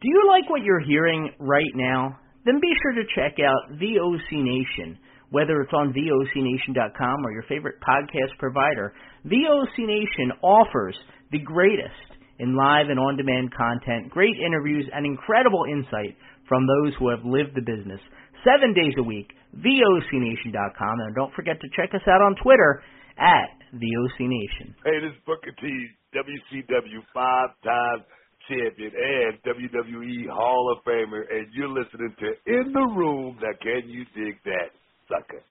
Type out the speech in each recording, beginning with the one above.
Do you like what you're hearing right now? Then be sure to check out VOC Nation. Whether it's on VOCNation.com or your favorite podcast provider, VOC Nation offers the greatest in live and on-demand content, great interviews, and incredible insight from those who have lived the business seven days a week. VOCNation.com. And don't forget to check us out on Twitter at VOCNation. Hey, this is Booker T, WCW five-time champion and WWE Hall of Famer, and you're listening to In the Room. Now, can you dig that, sucker?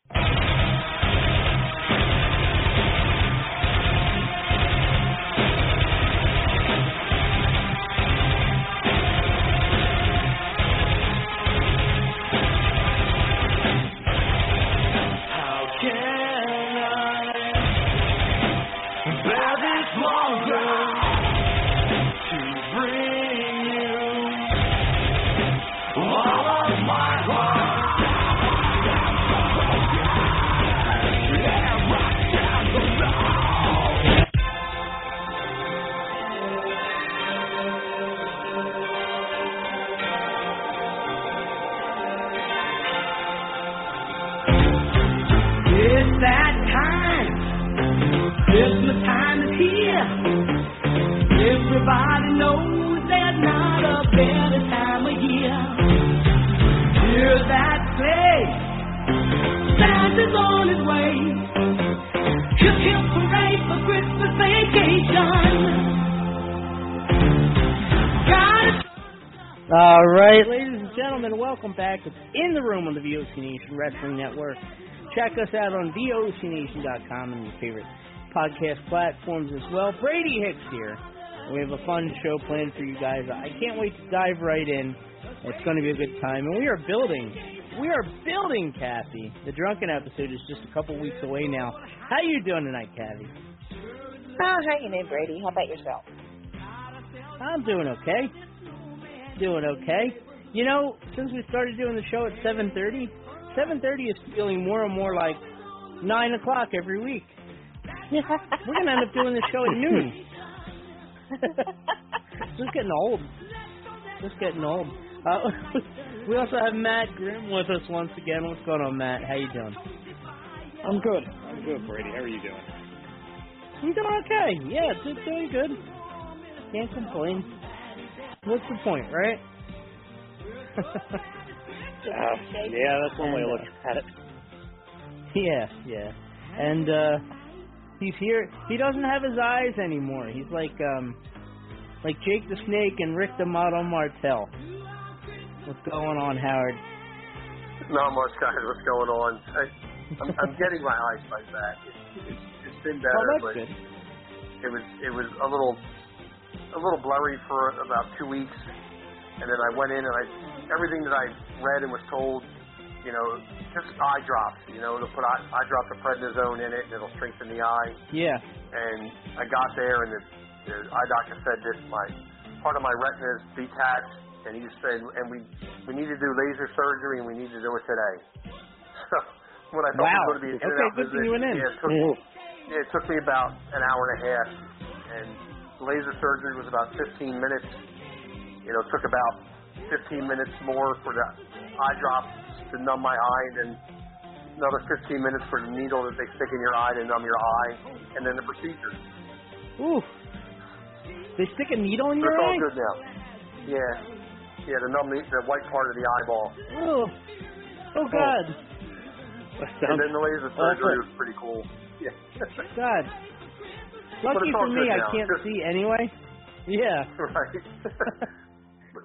Room on the VOC Nation Wrestling Network. Check us out on VOCNation.com and your favorite podcast platforms as well. Brady Hicks here. We have a fun show planned for you guys. I can't wait to dive right in. It's going to be a good time. And we are building, we are building, Kathy. The Drunken episode is just a couple weeks away now. How are you doing tonight, Kathy? Oh, how you doing, Brady? How about yourself? I'm doing okay. Doing okay. You know, since we started doing the show at 7:30, 7:30 is feeling more and more like nine o'clock every week. We're gonna end up doing the show at noon. Just getting old. Just getting old. Uh, we also have Matt Grimm with us once again. What's going on, Matt? How you doing? I'm good. I'm good, Brady. How are you doing? I'm doing okay. Yeah, it's doing good. Can't complain. What's the point, right? Uh, yeah, that's one way to look at it. Yeah, yeah. And uh he's here he doesn't have his eyes anymore. He's like um like Jake the Snake and Rick the Model Martel. What's going on, Howard? Not much, guys. What's going on? I, I'm, I'm getting my eyesight back. It's, it's, it's been better, Oh, that's but good. it was it was a little a little blurry for about two weeks, and then I went in and I everything that I read and was told, you know, just eye drops. You know, to put eye, eye drops of prednisone in it, and it'll strengthen the eye. Yeah. And I got there, and the, the eye doctor said that my part of my retina is detached, and he said, and we we need to do laser surgery, and we need to do it today. So when I thought Wow. it was going to be an Okay, good thing you went in. Yeah, it took, mm-hmm. yeah, it took me about an hour and a half, and laser surgery was about 15 minutes. You know, it took about 15 minutes more for the eye drops to numb my eye, and then another 15 minutes for the needle that they stick in your eye to numb your eye, and then the procedure. Ooh. They stick a needle in your it's all good now. Yeah, yeah, the numb the, the white part of the eyeball. Oh, oh, oh. God, and then the laser surgery was pretty cool. Yeah. God. Lucky for me, I now. can't Just- see anyway. Yeah. right.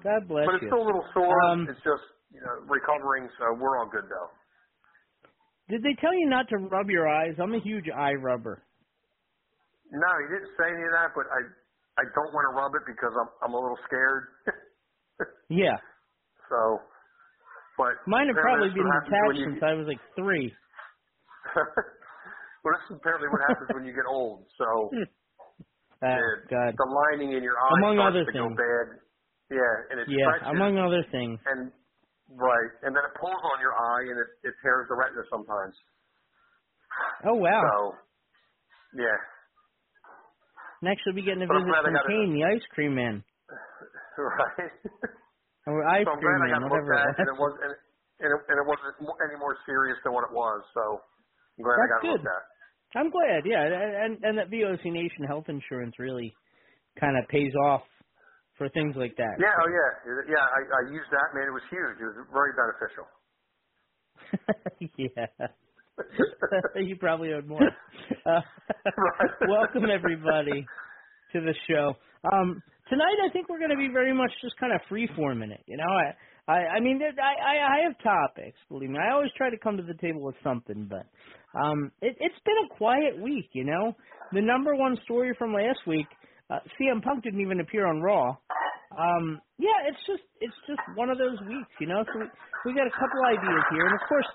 God bless you. but it's you. still a little sore. Um, it's just you know recovering, so we're all good though. Did they tell you not to rub your eyes? I'm a huge eye rubber. No, he didn't say any of that, but I I don't want to rub it because I'm I'm a little scared. Yeah. so, but Mine have probably been that's what happens when detached you- since I was like three. well, this is apparently what happens when you get old. So Oh, the, God. the lining in your eye Among starts other to go bad. Yeah, and it Yeah, stretches, among other things. and right, and then it pulls on your eye and it, it tears the retina sometimes. Oh, wow. So, yeah, Next, we'll be getting a But visit from. Kane, the ice cream man. right. Or ice so I'm cream glad I man, whatever at, and it was. and and it, and it wasn't any more serious than what it was. So I'm glad I got good. looked at. I'm glad, yeah. And, and that VOC Nation health insurance really kind of pays off for things like that. Yeah, oh yeah, yeah. I, I used that, man. It was huge. It was very beneficial. yeah. you probably owed more. Uh, welcome everybody to the show. Um, tonight, I think we're going to be very much just kind of free forming it. You know, I, I, I mean, I, I, I have topics. Believe me, I always try to come to the table with something, but um, it, it's been a quiet week. You know, the number one story from last week, uh, CM Punk didn't even appear on Raw. Um, yeah, it's just it's just one of those weeks, you know. So we we got a couple ideas here, and of course,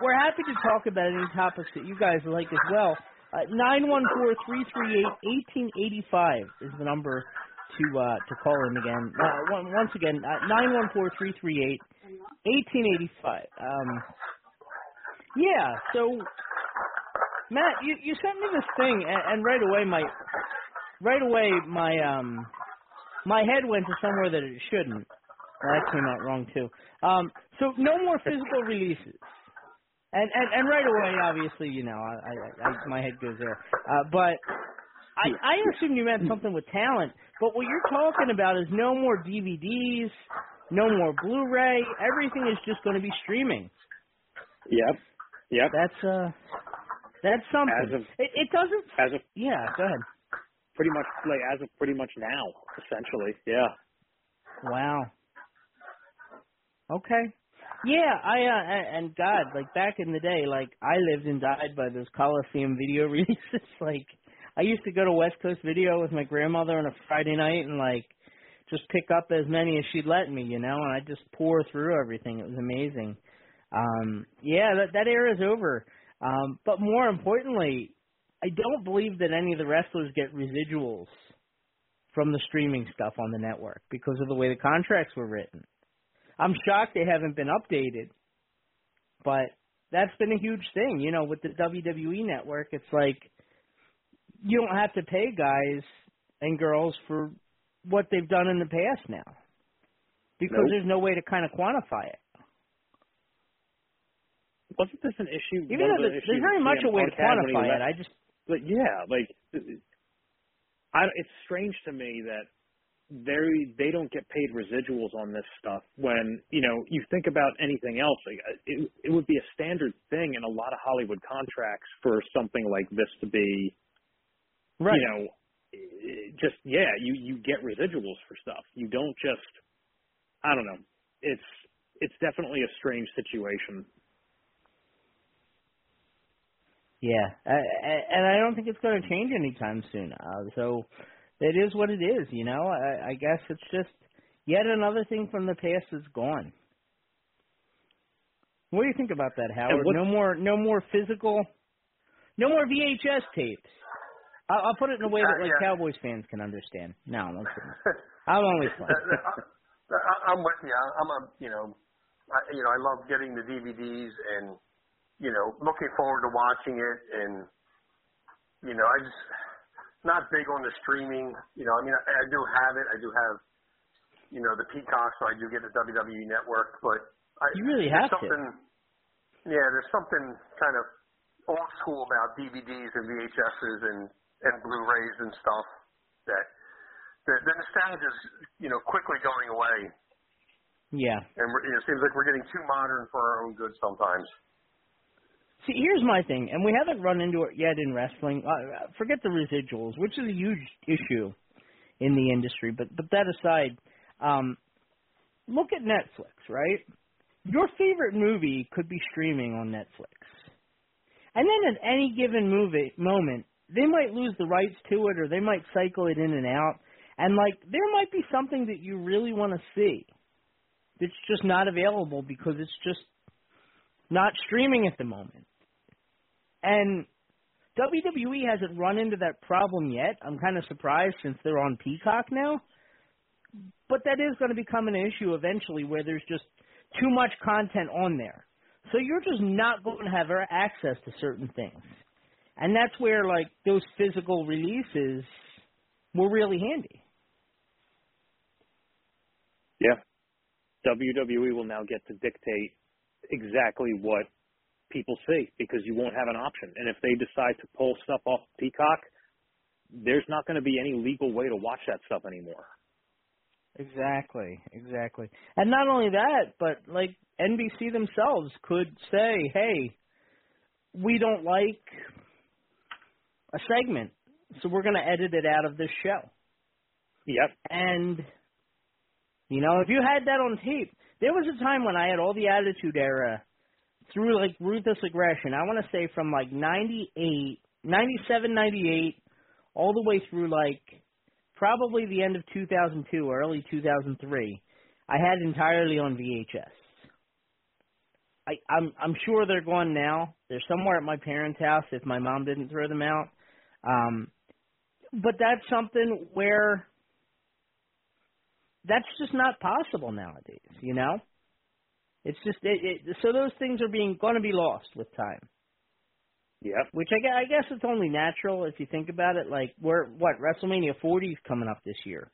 we're happy to talk about any topics that you guys like as well. Uh, Nine one four three three eight eighteen eighty five is the number to uh, to call in again. Uh, one, once again, nine one four three three eight eighteen eighty five. Um, yeah. So, Matt, you you sent me this thing, and, and right away my right away my um my head went to somewhere that it shouldn't. Well, that came out wrong too. Um, so no more physical releases. And, and and right away, obviously, you know, I, I, I my head goes there. Uh, but I I assumed you meant something with talent. But what you're talking about is no more DVDs, no more Blu-ray. Everything is just going to be streaming. Yep. Yep. That's uh, that's something. Of it, it doesn't. as of Yeah, go ahead. Pretty much like as of pretty much now, essentially. Yeah. Wow. Okay. Yeah, I uh, and God, like back in the day, like I lived and died by those Coliseum video releases. like I used to go to West Coast Video with my grandmother on a Friday night and like just pick up as many as she'd let me, you know, and I just pour through everything. It was amazing. Um yeah, that that era is over. Um but more importantly, I don't believe that any of the wrestlers get residuals from the streaming stuff on the network because of the way the contracts were written. I'm shocked they haven't been updated. But that's been a huge thing, you know, with the WWE network. It's like you don't have to pay guys and girls for what they've done in the past now. Because Nope. there's no way to kind of quantify it. Wasn't this an issue? Even though the there's, very much a way to Punk had when he quantify it. I just But yeah, like I, it's strange to me that they they don't get paid residuals on this stuff. When you know you think about anything else, like uh, it, it would be a standard thing in a lot of Hollywood contracts for something like this to be, right. you know, just yeah, you you get residuals for stuff. You don't just, I don't know. It's it's definitely a strange situation. Yeah, I, I, and I don't think it's going to change anytime soon. Uh, so it is what it is, you know. I, I guess it's just yet another thing from the past is gone. What do you think about that, Howard? No more, no more physical, no more VHS tapes. I'll, I'll put it in a way that Uh, like yeah. Cowboys fans can understand. No, I'm. I'm only playing. I, I- I'm with you. I'm a, you know, I, you know, I love getting the DVDs and, you know, looking forward to watching it. And, you know, I just not big on the streaming. You know, I mean, I, I do have it. I do have, you know, the Peacock, so I do get the WWE Network. But I, You really have to. Yeah, there's something kind of old school about DVDs and VHSs and and Blu-rays and stuff that the, the nostalgia is you know quickly going away, Yeah. and we're, you know, it seems like we're getting too modern for our own good sometimes. See, here's my thing, and we haven't run into it yet in wrestling. Uh, forget the residuals, which is a huge issue in the industry. But but that aside, um, look at Netflix, right? Your favorite movie could be streaming on Netflix, and then at any given movie moment, they might lose the rights to it, or they might cycle it in and out, and like there might be something that you really want to see that's just not available because it's just not streaming at the moment. And WWE hasn't run into that problem yet. I'm kind of surprised since they're on Peacock now. But that is going to become an issue eventually where there's just too much content on there. So you're just not going to have access to certain things. And that's where like those physical releases were really handy. Yeah. WWE will now get to dictate exactly what people see because you won't have an option. And if they decide to pull stuff off Peacock, there's not going to be any legal way to watch that stuff anymore. Exactly, exactly. And not only that, but like NBC themselves could say, "Hey, we don't like a segment, so we're going to edit it out of this show." Yep. And you know, if you had that on tape, there was a time when I had all the Attitude Era through like ruthless aggression. I want to say from like 98, 97, 98, all the way through like probably the end of 2002, early 2003. I had entirely on VHS. I, I'm I'm sure they're gone now. They're somewhere at my parents' house if my mom didn't throw them out. Um, but that's something where that's just not possible nowadays. You know, it's just it, it, so those things are being going to be lost with time. Yep. Which I, gue- I guess it's only natural if you think about it. Like we're what WrestleMania 40 is coming up this year,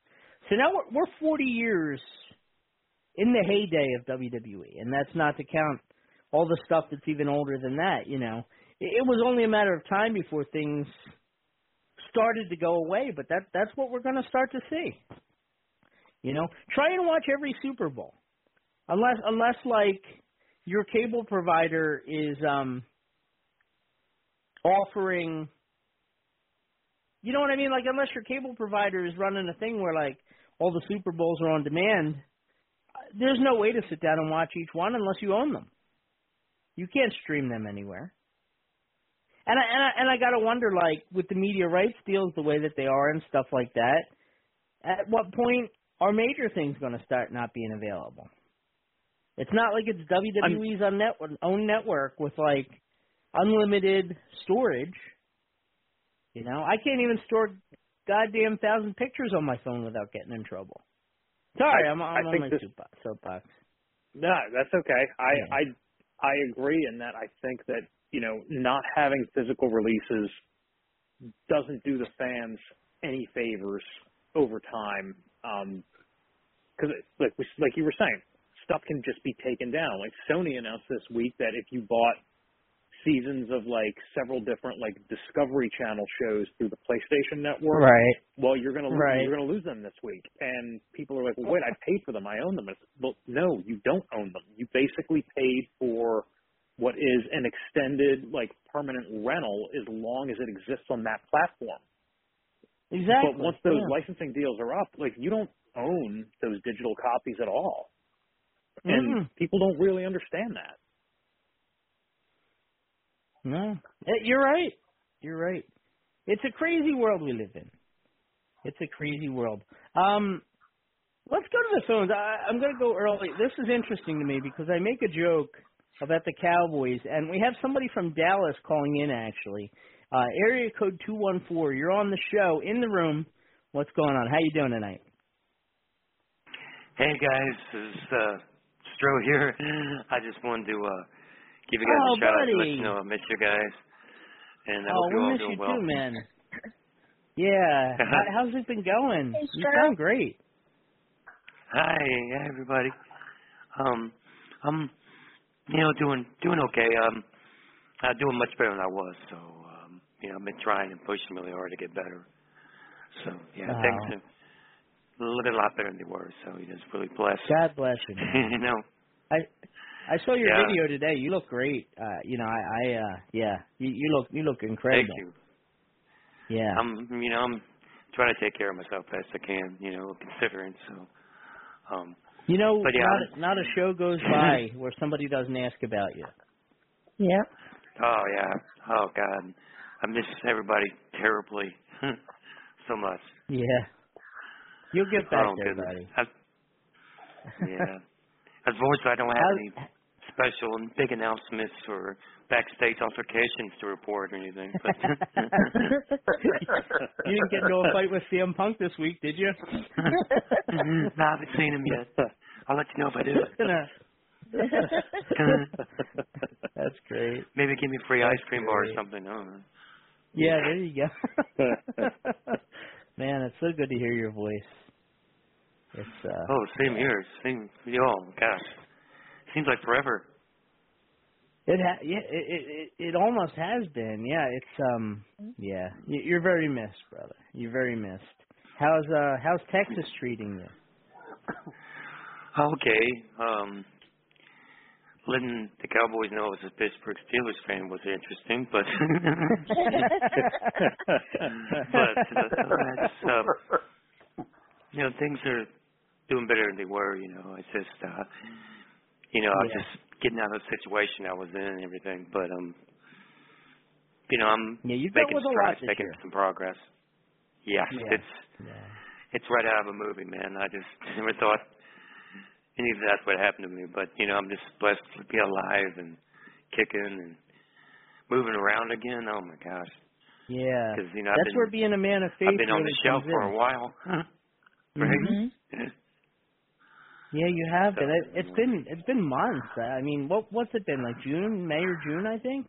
so now we're, we're 40 years in the heyday of WWE, and that's not to count all the stuff that's even older than that. You know, it, it was only a matter of time before things started to go away, but that that's what we're going to start to see. You know, try and watch every Super Bowl, unless unless like your cable provider is um offering you know what I mean? Like unless your cable provider is running a thing where like all the Super Bowls are on demand, there's no way to sit down and watch each one unless you own them. You can't stream them anywhere. And I and I and I gotta wonder, like, with the media rights deals the way that they are and stuff like that, at what point are major things gonna start not being available? It's not like it's WWE's net, own network with like unlimited storage. You know, I can't even store goddamn thousand pictures on my phone without getting in trouble. Sorry, I- I'm, I I'm on my this- soapbox. soapbox. No, that's okay. I Yeah. I I agree in that I think that, you know, not having physical releases doesn't do the fans any favors over time. Um 'cause cuz like we- like you were saying, stuff can just be taken down. Like Sony announced this week that if you bought seasons of like several different like Discovery Channel shows through the PlayStation Network, Right. well, you're gonna Right. you're gonna lose them this week. And people are like, well, wait, I paid for them, I own them. It's, well, no, you don't own them. You basically paid for what is an extended like permanent rental as long as it exists on that platform. Exactly. But once those yeah. licensing deals are up, like you don't own those digital copies at all. And Mm-mm. people don't really understand that. No, Eh, you're right. You're right. It's a crazy world we live in. It's a crazy world. Um, let's go to the phones. I, I'm going to go early. This is interesting to me because I make a joke about the Cowboys, and we have somebody from Dallas calling in. Actually, uh, area code two one four. You're on the show in the room. What's going on? How you doing tonight? Hey guys, this is uh, Stro here. I just wanted to uh, give you guys Oh, a shout out to let buddy. you know I miss you guys, and I oh, hope you're we all miss doing you well. too, man. Yeah. How, how's it been going? Hey, you sound great. Hi, hi everybody. Um, I'm, you know, doing doing okay. Um, I'm doing much better than I was. So, um, you know, I've been trying and pushing really hard to get better. So, yeah, Wow. thanks to living a lot better than they were. So he is really blessed. God bless you. You know. I I saw your Yeah. video today. You look great. Uh, you know, I, I uh, yeah, you, you look you look incredible. Thank you. Yeah. I'm, you know, I'm trying to take care of myself best I can. You know, considering so. Um, you know, but yeah, not not a show goes by where somebody doesn't ask about you. Yeah. Oh yeah. Oh God. I miss everybody terribly. so much. Yeah. You'll get back oh there, goodness. buddy. I, yeah. Unfortunately, I don't have How's- any special and big announcements or backstage altercations to report or anything. But you didn't get into a fight with CM Punk this week, did you? Mm-hmm. no, I haven't seen him yet. I'll let you know if I do. That's great. Maybe give me a free ice That's cream bar or something. I don't know. Yeah, there you go. Man, it's so good to hear your voice. It's uh Oh, same here. Same. Oh gosh, seems like forever. it ha- yeah, it, it it it almost has been. Yeah, it's um yeah. You- You're very missed, brother. You're very missed. How's uh how's Texas treating you? Okay. Um, letting the Cowboys know I was a Pittsburgh Steelers fan was interesting, but but uh, that's, uh, you know things are doing better than they were. You know, it's just uh, you know I was just getting out of the situation I was in and everything, but um, you know I'm Yeah, you've making with a lot strides, making year. some progress. Yeah, Yeah. it's Yeah. it's right out of a movie, man. I just never thought any of that would happen to me. But you know, I'm just blessed to be alive and kicking and moving around again. Oh my gosh, Yeah. because you know That's been where being a man of faith I've been on the shelf for a while. Huh? right? Mhm. Yeah, you have been. It, it's been it's been months. I mean, what what's it been like June, May or June? I think.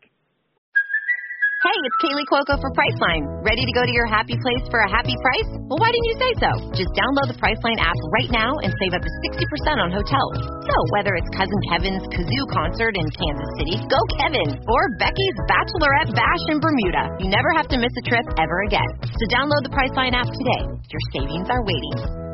Hey, it's Kaley Cuoco for Priceline. Ready to go to your happy place for a happy price? Well, why didn't you say so? Just download the Priceline app right now and save up to 60% on hotels. So, whether it's Cousin Kevin's Kazoo concert in Kansas City, go Kevin, or Becky's Bachelorette Bash in Bermuda, you never have to miss a trip ever again. So, download the Priceline app today. Your savings are waiting.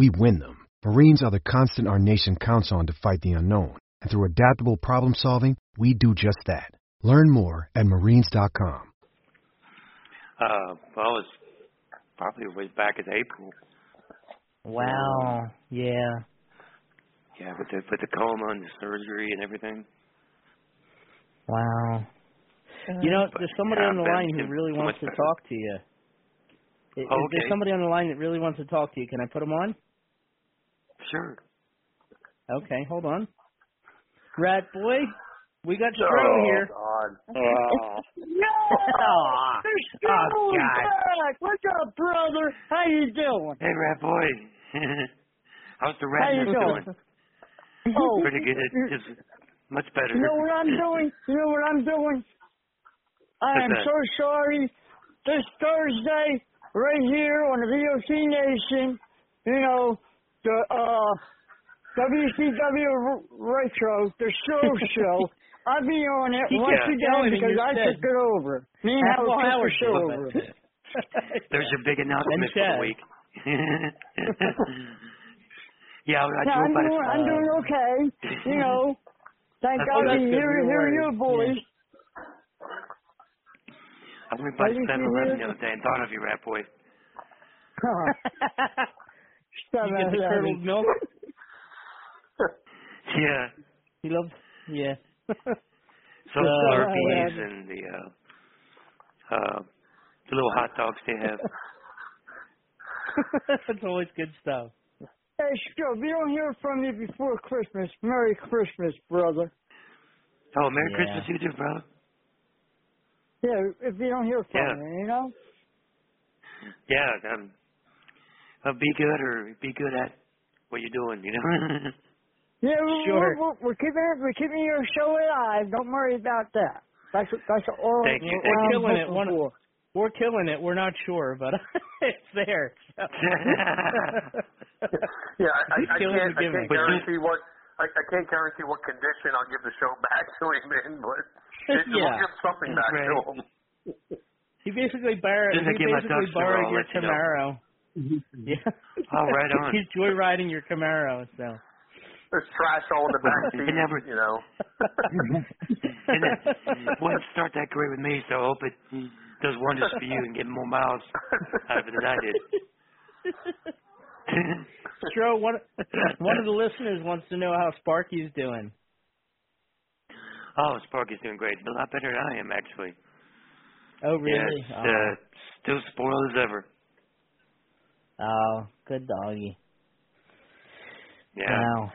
we win them. Marines are the constant our nation counts on to fight the unknown. And through adaptable problem solving, we do just that. Learn more at marines.com. Uh, well, it's probably way back in April. Wow. Yeah. Yeah, with the with the coma and the surgery and everything. Wow. You know, there's somebody yeah, on the line who really wants to better. talk to you. I- Is Oh, there somebody on the line that really wants to talk to you? Can I put him on? Sure. Okay, hold on. Rat boy, we got your Oh, Stro here. God. Oh. Aw. Oh, God. back. What's up, brother? How you doing? Hey, rat boy. How's the rat How rat you nest doing? doing? Oh, Pretty good. Just much better. You know what I'm doing? You know what I'm doing? I am that? so sorry. This Thursday, right here on the VOC Nation, you know, the uh, WCW Retro, the show show. I'll be on it He once again because I said- took it over. Me and Howard a Howard took the show over. There's your big announcement And for the week. yeah, I, I Yeah, drove I'm doing, I'm doing okay. You know, thank God good. to hear, hear word. you boys. I went by you 7-Eleven the other day and thought of you, rat boy. You get the curdled milk. Yeah. He loves. Yeah. Some Uh, Slurpees and the uh, uh, the little hot dogs they have. That's always good stuff. Hey, Scrub, you don't hear from me before Christmas. Merry Christmas, brother. Oh, Merry Yeah. Christmas, you too, brother. Yeah, if you don't hear from Yeah. me, you know? Yeah, um, uh, be good or be good at what you're doing, you know. Yeah, we're, Sure. we're, we're keeping it, we're keeping your show alive. Don't worry about that. That's what, that's all. Thank you, what thank I'm you. Killing it. One- for. We're killing it. We're not sure, but it's there. So. Yeah, I, I, I can't, I can't guarantee what I, I can't guarantee what condition I'll give the show back to him in, but it, Yeah. we'll give something back to him. He basically borrowed. Soon as I He basically ducks in a borrowed your let you know. Camaro. Yeah. Oh, right on. He's joyriding your Camaro. So. There's trash all in the back It seat, never- you know. and it wouldn't start that great with me, so I hope it does wonders for you and get more miles out of it than I did. Stro, one one of the listeners wants to know how Sparky's doing. oh, Sparky's doing great. A lot better than I am, actually. Oh, really? Yeah, it's, uh, still spoiled as ever. Oh. oh, good doggy. Yeah. Wow.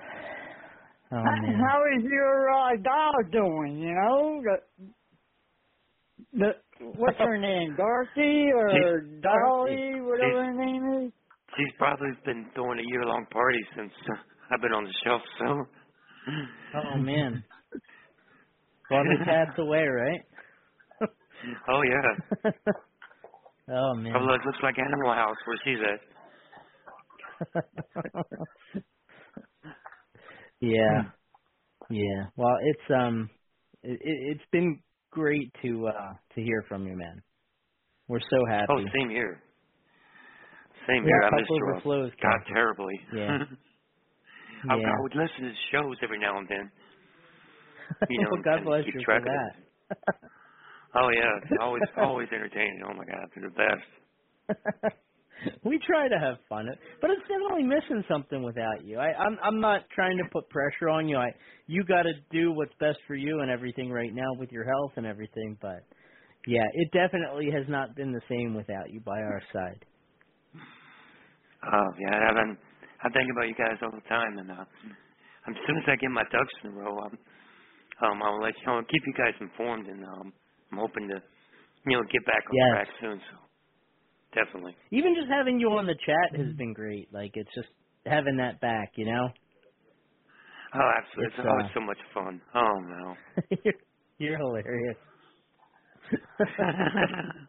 Oh How- man. How is your uh, dog doing? You know, the, the what's her name, Darcy or She's- Dolly, whatever her name is. She's probably been throwing a year-long party since uh, I've been on the shelf, so. Oh man. Well, the cat's away, right? Oh, yeah. oh man. Probably looks like Animal House where she's at. Yeah. Yeah. Well, it's um, it, it- it's been great to uh to hear from you, man. We're so happy. Oh, same here. Same Yeah, here. I Cup missed. Overflows, God, Cup. terribly. Yeah. I, Yeah. I would listen to shows every now and then. You know, well, God bless keep you track for of that. Oh yeah, it's always always entertaining. Oh my God, they're the best. we try to have fun, but it's definitely missing something without you. I, I'm I'm not trying to put pressure on you. I you got to do what's best for you and everything right now with your health and everything. But yeah, it definitely has not been the same without you by our side. Oh yeah, I've been I think about you guys all the time, and uh, as soon as I get my ducks in a row, um, um, I'll let you know, I'll keep you guys informed, and um, I'm hoping to, you know, get back on Yes. track soon. So definitely. Even just having you on the chat has been great. Like it's just having that back, you know. Oh, absolutely. It's, It's, always uh, so much fun. Oh no. you're, you're hilarious.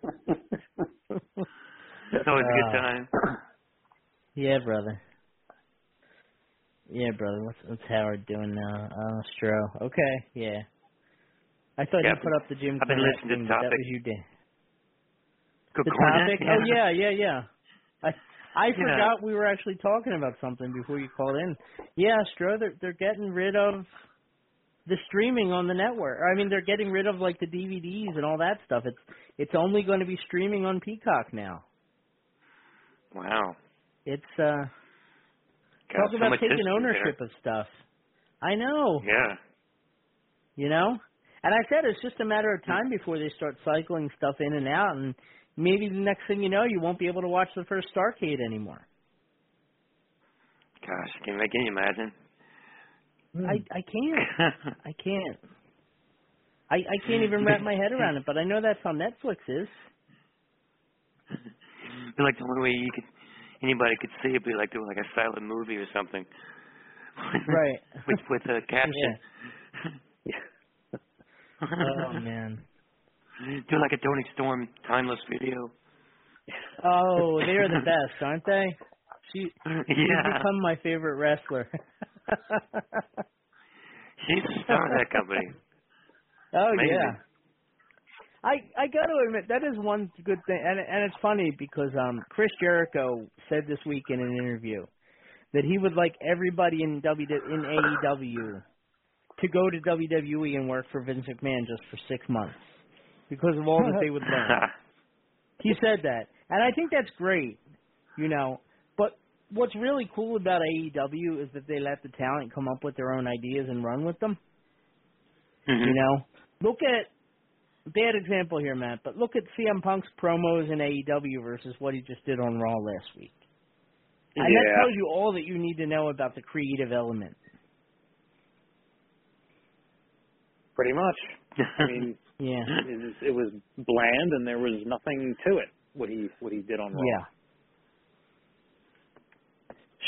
It's always a Uh, good time. Yeah, brother. Yeah, brother. What's what's Howard doing now? Uh, Stro. Okay, yeah. I thought Yeah, you put up the Jim I've been listening to but that was you did. The topic? Oh yeah, yeah, yeah. I I Yeah. forgot we were actually talking about something before you called in. Yeah, Stro, they're they're getting rid of the streaming on the network. I mean, they're getting rid of like the DVDs and all that stuff. It's it's only going to be streaming on Peacock now. Wow. It's uh God, talk so about taking ownership of stuff. I know. Yeah. You know? And I said it's just a matter of time before they start cycling stuff in and out and maybe the next thing you know you won't be able to watch the first Starcade anymore. Gosh, can, I can you imagine? I I can't. I can't. I I can't even wrap my head around it, but I know that's how Netflix is. Be like the only way you could anybody could see it be like doing like a silent movie or something. Right. with with a caption. Yeah. Oh man. Do like a Toni Storm timeless video. Oh, they're the best, aren't they? She she's become my favorite wrestler. She's the star of that company. Oh Amazing. yeah. I I got to admit that is one good thing, and and it's funny because um Chris Jericho said this week in an interview that he would like everybody in W in AEW to go to WWE and work for Vince McMahon just for six months because of all that they would learn. He said that, and I think that's great, you know. But what's really cool about AEW is that they let the talent come up with their own ideas and run with them. Mhm. You know, look at bad example here, Matt, but look at CM Punk's promos in AEW versus what he just did on Raw last week. And that tells you all that you need to know about the creative element. Pretty much. I mean, Yeah. it was, it was bland, and there was nothing to it. What he what he did on Raw. Yeah.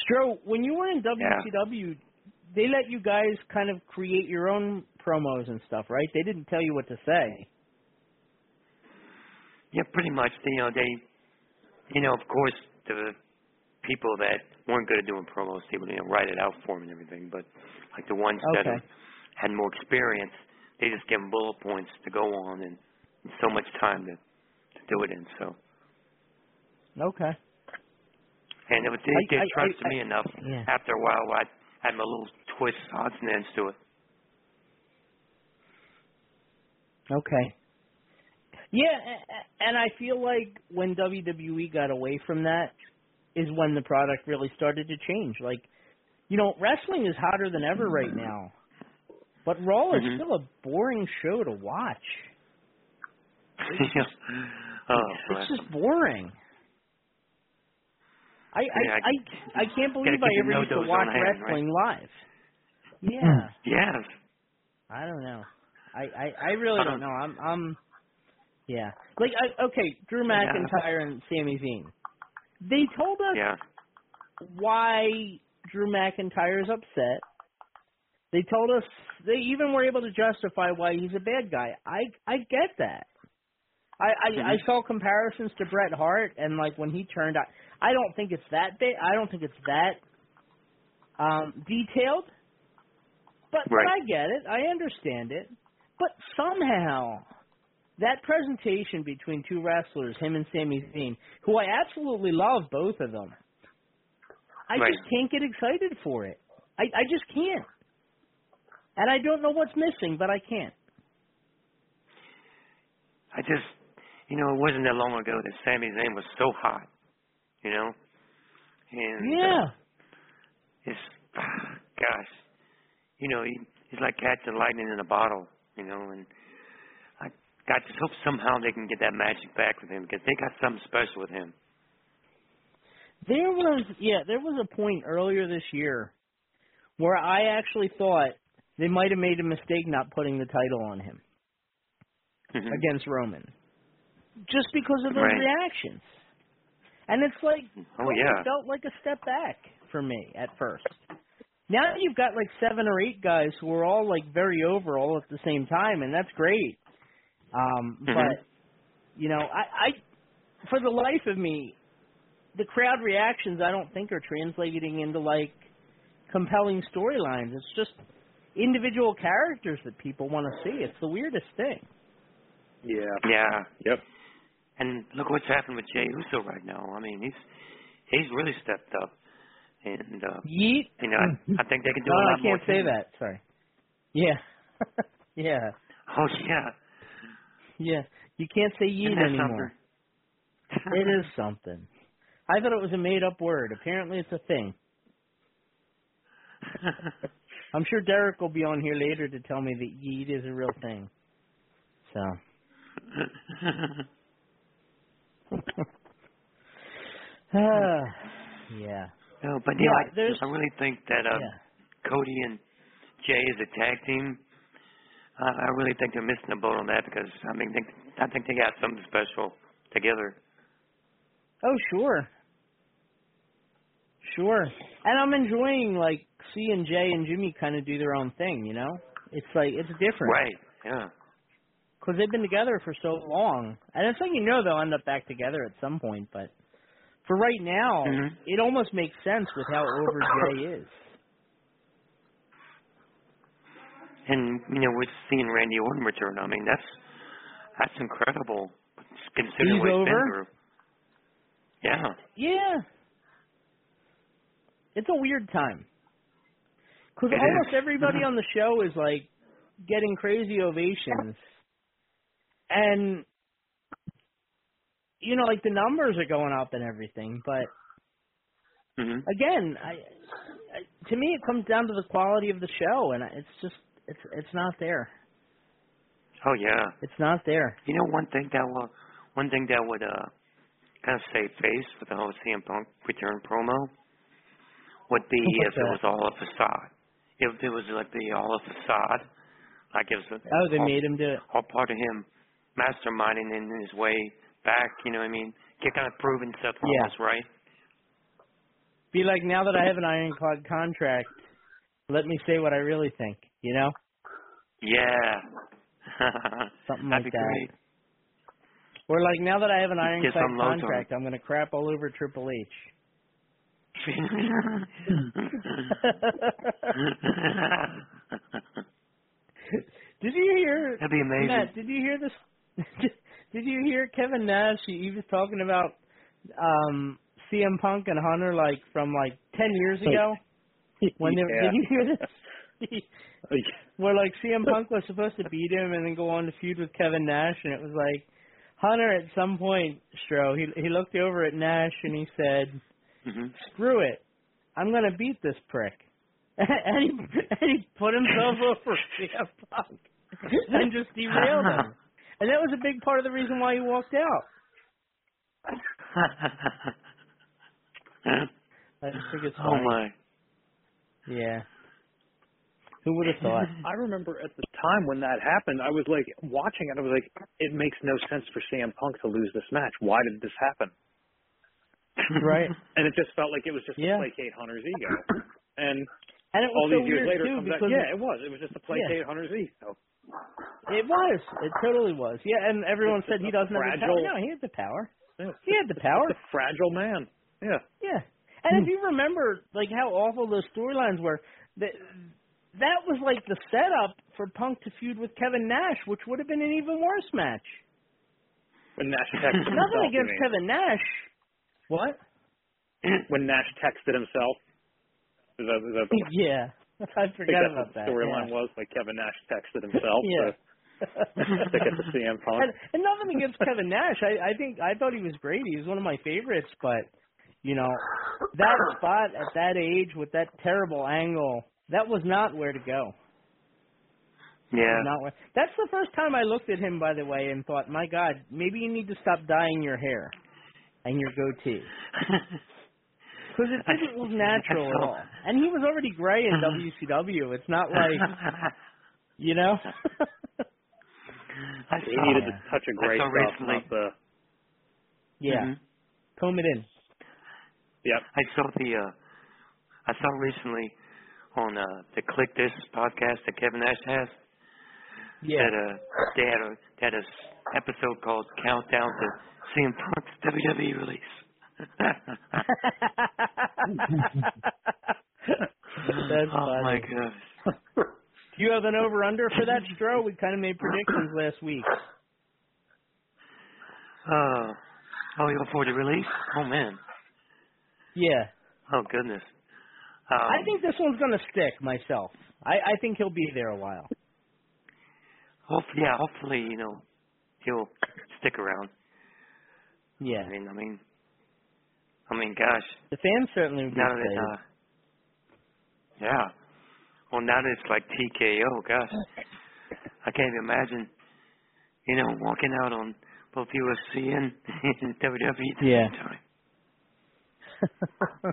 Stro, when you were in WCW, they let you guys kind of create your own promos and stuff, right? They didn't tell you what to say. Yeah, pretty much. You know, they, you know, of course, the people that weren't good at doing promos, they would you know, write it out for them and everything. But like the ones that Okay. have, had more experience, they just give them bullet points to go on and so much time to, to do it in. So, Okay. and it they, I- they I- I- trusted I- me enough. yeah. After a while, I had my little twists, odds and ends to it. Okay. Yeah, and I feel like when WWE got away from that is when the product really started to change. Like, you know, wrestling is hotter than ever right now. But Raw is Mhm. still a boring show to watch. oh, It's just boring. I Yeah, I I, I can't believe I ever used to watch on hand, right? wrestling live. Yeah. Yes. I don't know. I I, I really don't know. I'm I'm yeah. Like I, okay, Drew Yeah. McIntyre and Sami Zayn. They told us Yeah. why Drew McIntyre is upset. They told us they even were able to justify why he's a bad guy. I I get that. I I, I Mhm. saw comparisons to Bret Hart and like when he turned out. I don't think it's that big. I don't think it's that um detailed. But, but I get it. I understand it. But somehow that presentation between two wrestlers, him and Sami Zayn, who I absolutely love both of them. I Right. just can't get excited for it. I I just can't. And I don't know what's missing, but I can't. I just, you know, it wasn't that long ago that Sami Zayn was so hot, you know, and Yeah. uh, it's, gosh, you know, he, he's like catching lightning in a bottle, you know, and I, I just hope somehow they can get that magic back with him because they got something special with him. There was yeah, there was a point earlier this year where I actually thought they might have made a mistake not putting the title on him Mhm. against Roman. Just because of those Right. reactions. And it's like Oh, it yeah. felt like a step back for me at first. Now you've got like seven or eight guys who are all like very over all at the same time and that's great. Um Mhm. but you know, I, I for the life of me, the crowd reactions I don't think are translating into like compelling storylines. It's just individual characters that people want to see. It's the weirdest thing. Yeah. Yeah. Yep. And look what's happened with Jey Uso right now. I mean, he's he's really stepped up, and uh, Yeet. you know, I, I think they can do no, a lot I can't say too. that. Sorry. Yeah. yeah. Oh yeah. Yeah. You can't say yeet anymore. it is something. I thought it was a made up word. Apparently it's a thing. I'm sure Derek will be on here later to tell me that yeet is a real thing. So Ah, yeah. no, but Yeah, I, there's- I really think that uh, Yeah. Cody and Jey is a tag team. Uh, I really think they're missing the boat on that because I mean, they, I think they got something special together. Oh, sure. Sure. And I'm enjoying like seeing Jey and Jimmy kind of do their own thing, you know? It's like it's different. Right. Yeah. Cuz they've been together for so long. And it's like you know they'll end up back together at some point, but for right now, Mhm. it almost makes sense with how over Jey is. And you know, we're seeing Randy Orton return. I mean, that's that's incredible considering He's what he's been through. Yeah. Yeah. It's a weird time. Because almost everybody on the show is like getting crazy ovations. And, you know, like the numbers are going up and everything. But hmm again, I, I to me it comes down to the quality of the show. And it's just, it's it's not there. Oh yeah. It's not there. You know, one thing that will, one thing that would uh kind of save face with the whole CM Punk return promo would be if it was all a facade. If it was like the all a facade, like it was Oh, they all, made him do it. all part of him masterminding in his way back. You know what I mean? Get kind of proving Seth Yeah. Rollins right. Be like, now that I have an ironclad contract, let me say what I really think. You know, Yeah. something That'd like be that. great. Or like, now that I have an ironclad some loads on contract, I'm gonna crap all over Triple H. Did you hear? That'd be amazing. Matt, did you hear this? did you hear Kevin Nash? He, he was talking about um CM Punk and Hunter like from like ten years ago. When they Yeah. did you hear this? Where like CM Punk was supposed to beat him and then go on to feud with Kevin Nash, and it was like Hunter at some point, Stro, he he looked over at Nash and he said, hmm "Screw it, I'm gonna beat this prick." and he and he put himself over CM Punk and just derailed him. And that was a big part of the reason why he walked out. I just think it's oh funny. my. Yeah. Who would have thought? I remember at the time when that happened, I was like watching it. I was like, it makes no sense for CM Punk to lose this match. Why did this happen? Right. And it just felt like it was just Yeah. to placate Hunter's ego. And And it was all so these years later, too comes out, yeah, it was. It was just to placate Hunter's ego. it was. It totally was. Yeah, and everyone It's said he doesn't have the fragile- power. No, he had the power. Yeah. He had the power. Fragile man. Yeah. Yeah. And if hmm. you remember, like how awful those storylines were, that that was like the setup for Punk to feud with Kevin Nash, which would have been an even worse match. When Nash himself. Nothing against. Kevin Nash. What? When Nash texted himself. Is that, is that the Yeah, I I forgot that's about that. storyline yeah. was? Like Kevin Nash texted himself Yeah. to stick it to CM Punk. and, and nothing against Kevin Nash. I, I think I thought he was great. He was one of my favorites, but you know, that spot at that age with that terrible angle, that was not where to go. Yeah. Not where, that's the first time I looked at him, by the way, and thought, my God, maybe you need to stop dyeing your hair and your goatee. Because it didn't look natural at all. And he was already gray in WCW. It's not like, you know? I He needed to touch a I great saw stuff, recently. not the. yeah. Mhm. Comb it in. Yep. I saw the uh I saw recently on uh the Kliq This podcast that Kevin Nash has Yeah. that uh they had a they had a s- episode called Countdown to CM Punk's WWE release. That's oh funny. my gosh. Do you have an over under for that, Stro? We kind of made predictions last week. Uh, oh, you for the release? Oh man. Yeah. Oh goodness. Um, I think this one's going to stick myself. I, I think he'll be there a while. Hopefully, yeah. Hopefully, you know, he'll stick around. Yeah. I mean, I mean, I mean, gosh. The fans certainly would be Now that uh, yeah. Well, now that it's like TKO, gosh, I can't even imagine, you know, walking out on both UFC and, WWE at the Yeah. same time.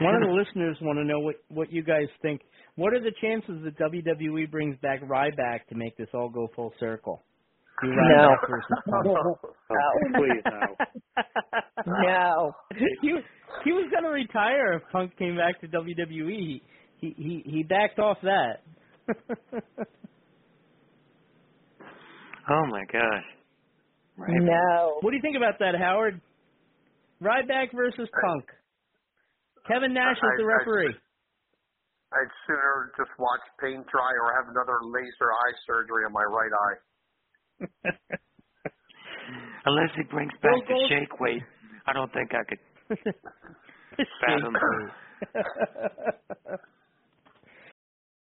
One of the listeners want to know what what you guys think. What are the chances that WWE brings back Ryback to make this all go full circle? Do Ryback versus Punk. Oh, please no. No. he he was going to retire if Punk came back to WWE. He he he backed off that. Oh my gosh. Right. No. what do you think about that, Howard? Ryback versus Punk. Kevin Nash is the I- I- referee. I'd sooner just watch paint dry or have another laser eye surgery on my right eye. Unless he brings Bill back the Gold- shake weight, I don't think I could fathom.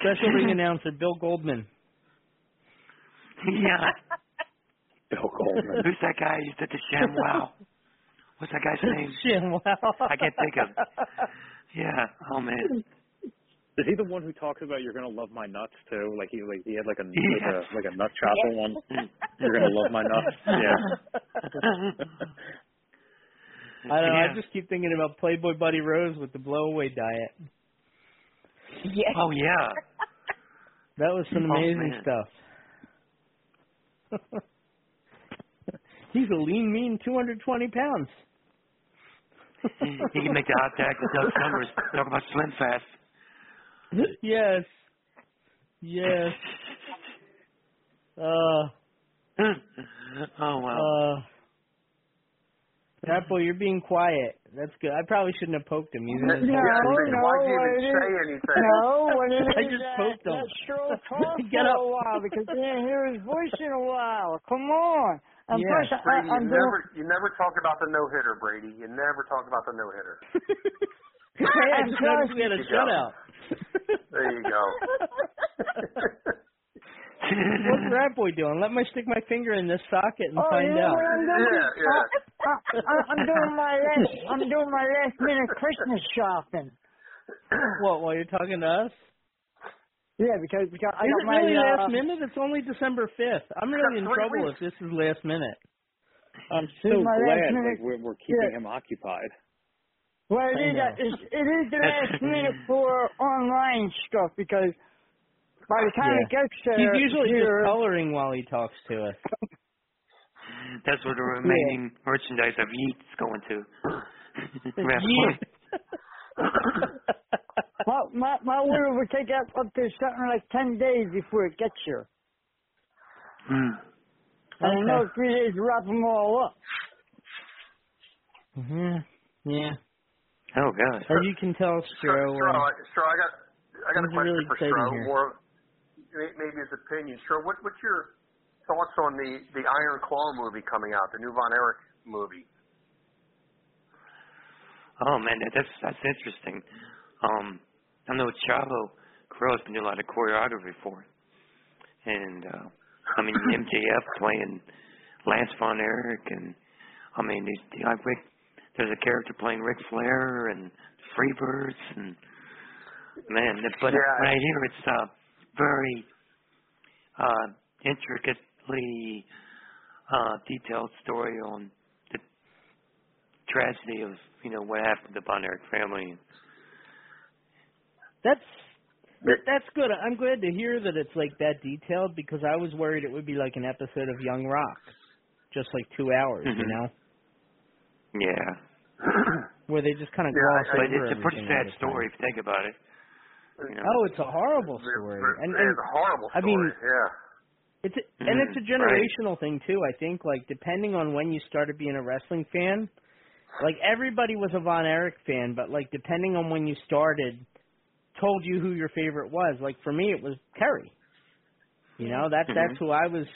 Special ring announcer Bill Goldman. yeah. Bill Goldman. Who's that guy who did the ShamWow? what's that guy's name? Shinwell. I can't think of. Yeah. Oh man. Is he the one who talks about you're gonna love my nuts too? Like he like he had like a Yes. like a like a nut chopper one. You're gonna love my nuts. Yeah. I don't know. Yeah. I just keep thinking about Playboy Buddy Rose with the blowaway diet. Yes. Oh yeah. That was some Oh, amazing man. stuff. He's a lean, mean, 220 pounds. He can make the hot tag with Doug Somers. Talk about Slim Fast. yes. Yes. Uh, oh wow. uh. Rat boy, you're being quiet. That's good. I probably shouldn't have poked him. He's in his Yeah, head. then why'd you even say anything? No, what it I is just that, poked him. that stroke talk Get for up. a while because you didn't hear his voice in a while. Come on. And Yeah. plus, Brady, I'm you doing, never you never talk about the no hitter, Brady. You never talk about the no hitter. Hey, I just noticed we had a shutout. There you go. What's Rat Boy doing? Let me stick my finger in this socket and oh, find you know out. what I'm doing? Yeah, yeah. I, I, I'm doing my last. I'm doing my last minute Christmas shopping. What? While you're talking to us? Yeah, because because I Is got it my really uh, last minute? It's only December fifth. I'm really in trouble weeks. if this is last minute. I'm so is last glad minute- like we're we're keeping Yeah. him occupied. Well, it I is, know. it's, it is the last minute for online stuff because by the time it gets there, He's usually here, just coloring while he talks to us. That's where the remaining merchandise of Yeet's going to. Yeet. My, my, my order would take up, up to something like 10 days before it gets here. Hmm. And Okay. I know three days to wrap them all up. Mhm. Yeah. Oh gosh. As you can tell, Stro. Stro, uh, Stro, I got I got a question really for Stro. More may- maybe his opinion. Stro, what what's your thoughts on the the Iron Claw movie coming out, the new Von Erich movie? Oh man, that, that's that's interesting. Um, I know Chavo Guerrero's been doing a lot of choreography for it, and uh, I mean MJF playing Lance Von Erich, and I mean these like Rick. There's a character playing Ric Flair and Freebirds, and man, but Yeah. when I hear it's uh, very uh, intricately uh, detailed story on the tragedy of you know what happened to the Von Erich family. That's that's good. I'm glad to hear that it's like that detailed because I was worried it would be like an episode of Young Rock, just like two hours, you Mhm. know, Yeah, where they just kind of Yeah, gloss but it's a pretty sad story if you think about it. You know? Oh, it's a horrible story, and, and it's a horrible story. I mean, yeah. It's a, and it's a generational thing too. I think like depending on when you started being a wrestling fan, like everybody was a Von Erich fan, but like depending on when you started, told you who your favorite was. Like for me, it was Kerry. You know that that's Mhm. who I was.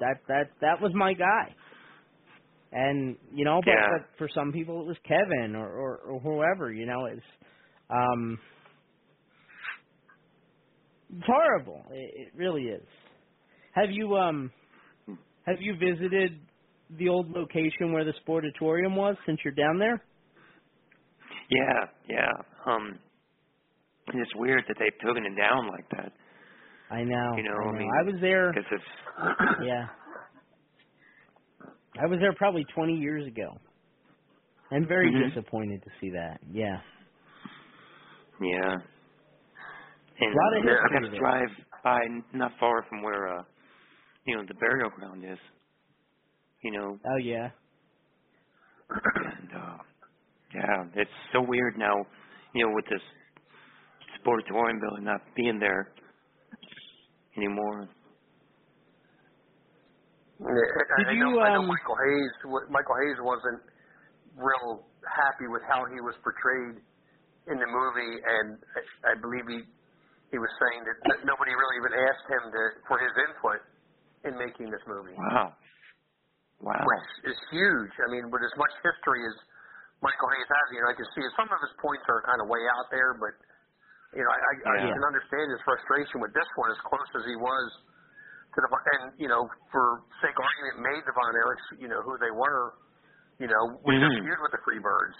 That that that was my guy. And you know, but, Yeah. but for some people it was Kevin or, or or whoever. You know, it's um, it's horrible. It, it really is. Have you um have you visited the old location where the sportatorium was since you're down there? Yeah, yeah. Um, and it's weird that they've taken it down like that. I know. You know, I, I mean, I was there. Because it's Yeah. I was there probably 20 years ago. I'm very Mhm. disappointed to see that. Yeah. yeah. And A lot of I history got to there. drive by not far from where uh, you know, the burial ground is. You know, Oh yeah. and uh, yeah, it's so weird now. You know, with this sportatorium building not being there anymore. Yeah, I, Did I you, know, I know um, Michael Hayes. Michael Hayes wasn't real happy with how he was portrayed in the movie, and I, I believe he he was saying that, that nobody really even asked him to for his input in making this movie, Wow. Wow. which is huge. I mean, with as much history as Michael Hayes has, you know, I can see some of his points are kind of way out there, but you know, I, I, I can understand his frustration with this one, as close as he was to the and you know, for sake of argument, made the Von Erichs, you know, who they were You know, we Mhm. just feud with the Freebirds.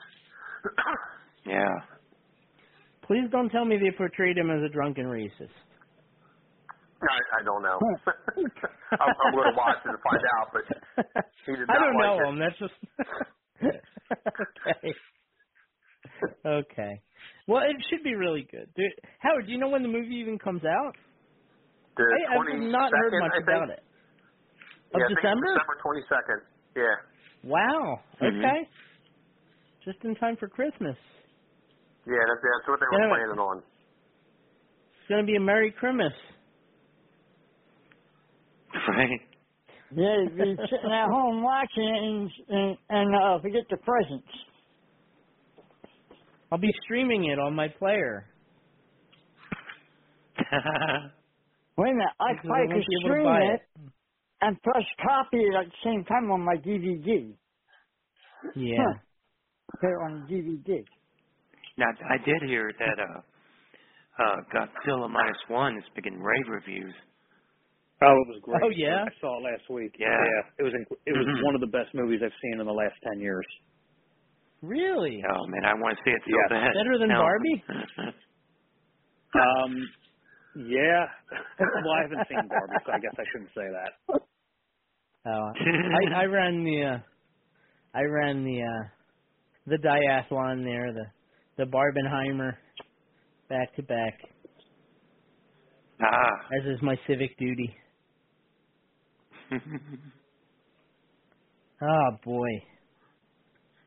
Yeah. Please don't tell me they portrayed him as a drunken racist. I, I don't know. I'm, I'm going to watch it and find out, but he did not I don't like know it. him. That's just okay. Okay. Well, it should be really good. Dude, Howard, do you know when the movie even comes out? The I, I've not heard 22nd, much think. about it. Of yeah, I think it's December? December 22nd. Yeah. Wow. Mhm. Okay. Just in time for Christmas. Yeah, that's, that's what they were Yeah. planning on. It's gonna be a Merry Christmas. Right. Yeah, you'd be sitting at home watching it and and, and uh, forget the presents. I'll be streaming it on my player. Wait a minute, I I probably could be able to stream buy it and press copy it at the same time on my DVD. Yeah. Huh. Put it on DVD. Now I did hear that uh uh Godzilla minus one is beginning rave reviews. Oh, it was great. Oh, yeah? I saw it last week. Yeah. yeah. it was inc- it was Mhm. one of the best movies I've seen in the last ten years. Really? Oh man, I want to see it so Yes. bad. Better than No. Barbie? Um, yeah. well, I haven't seen Barbie, so I guess I shouldn't say that. Oh, I, I ran the, uh, I ran the, uh, the diathlon there, the, the Barbenheimer, back to back, ah. as is my civic duty. Oh boy.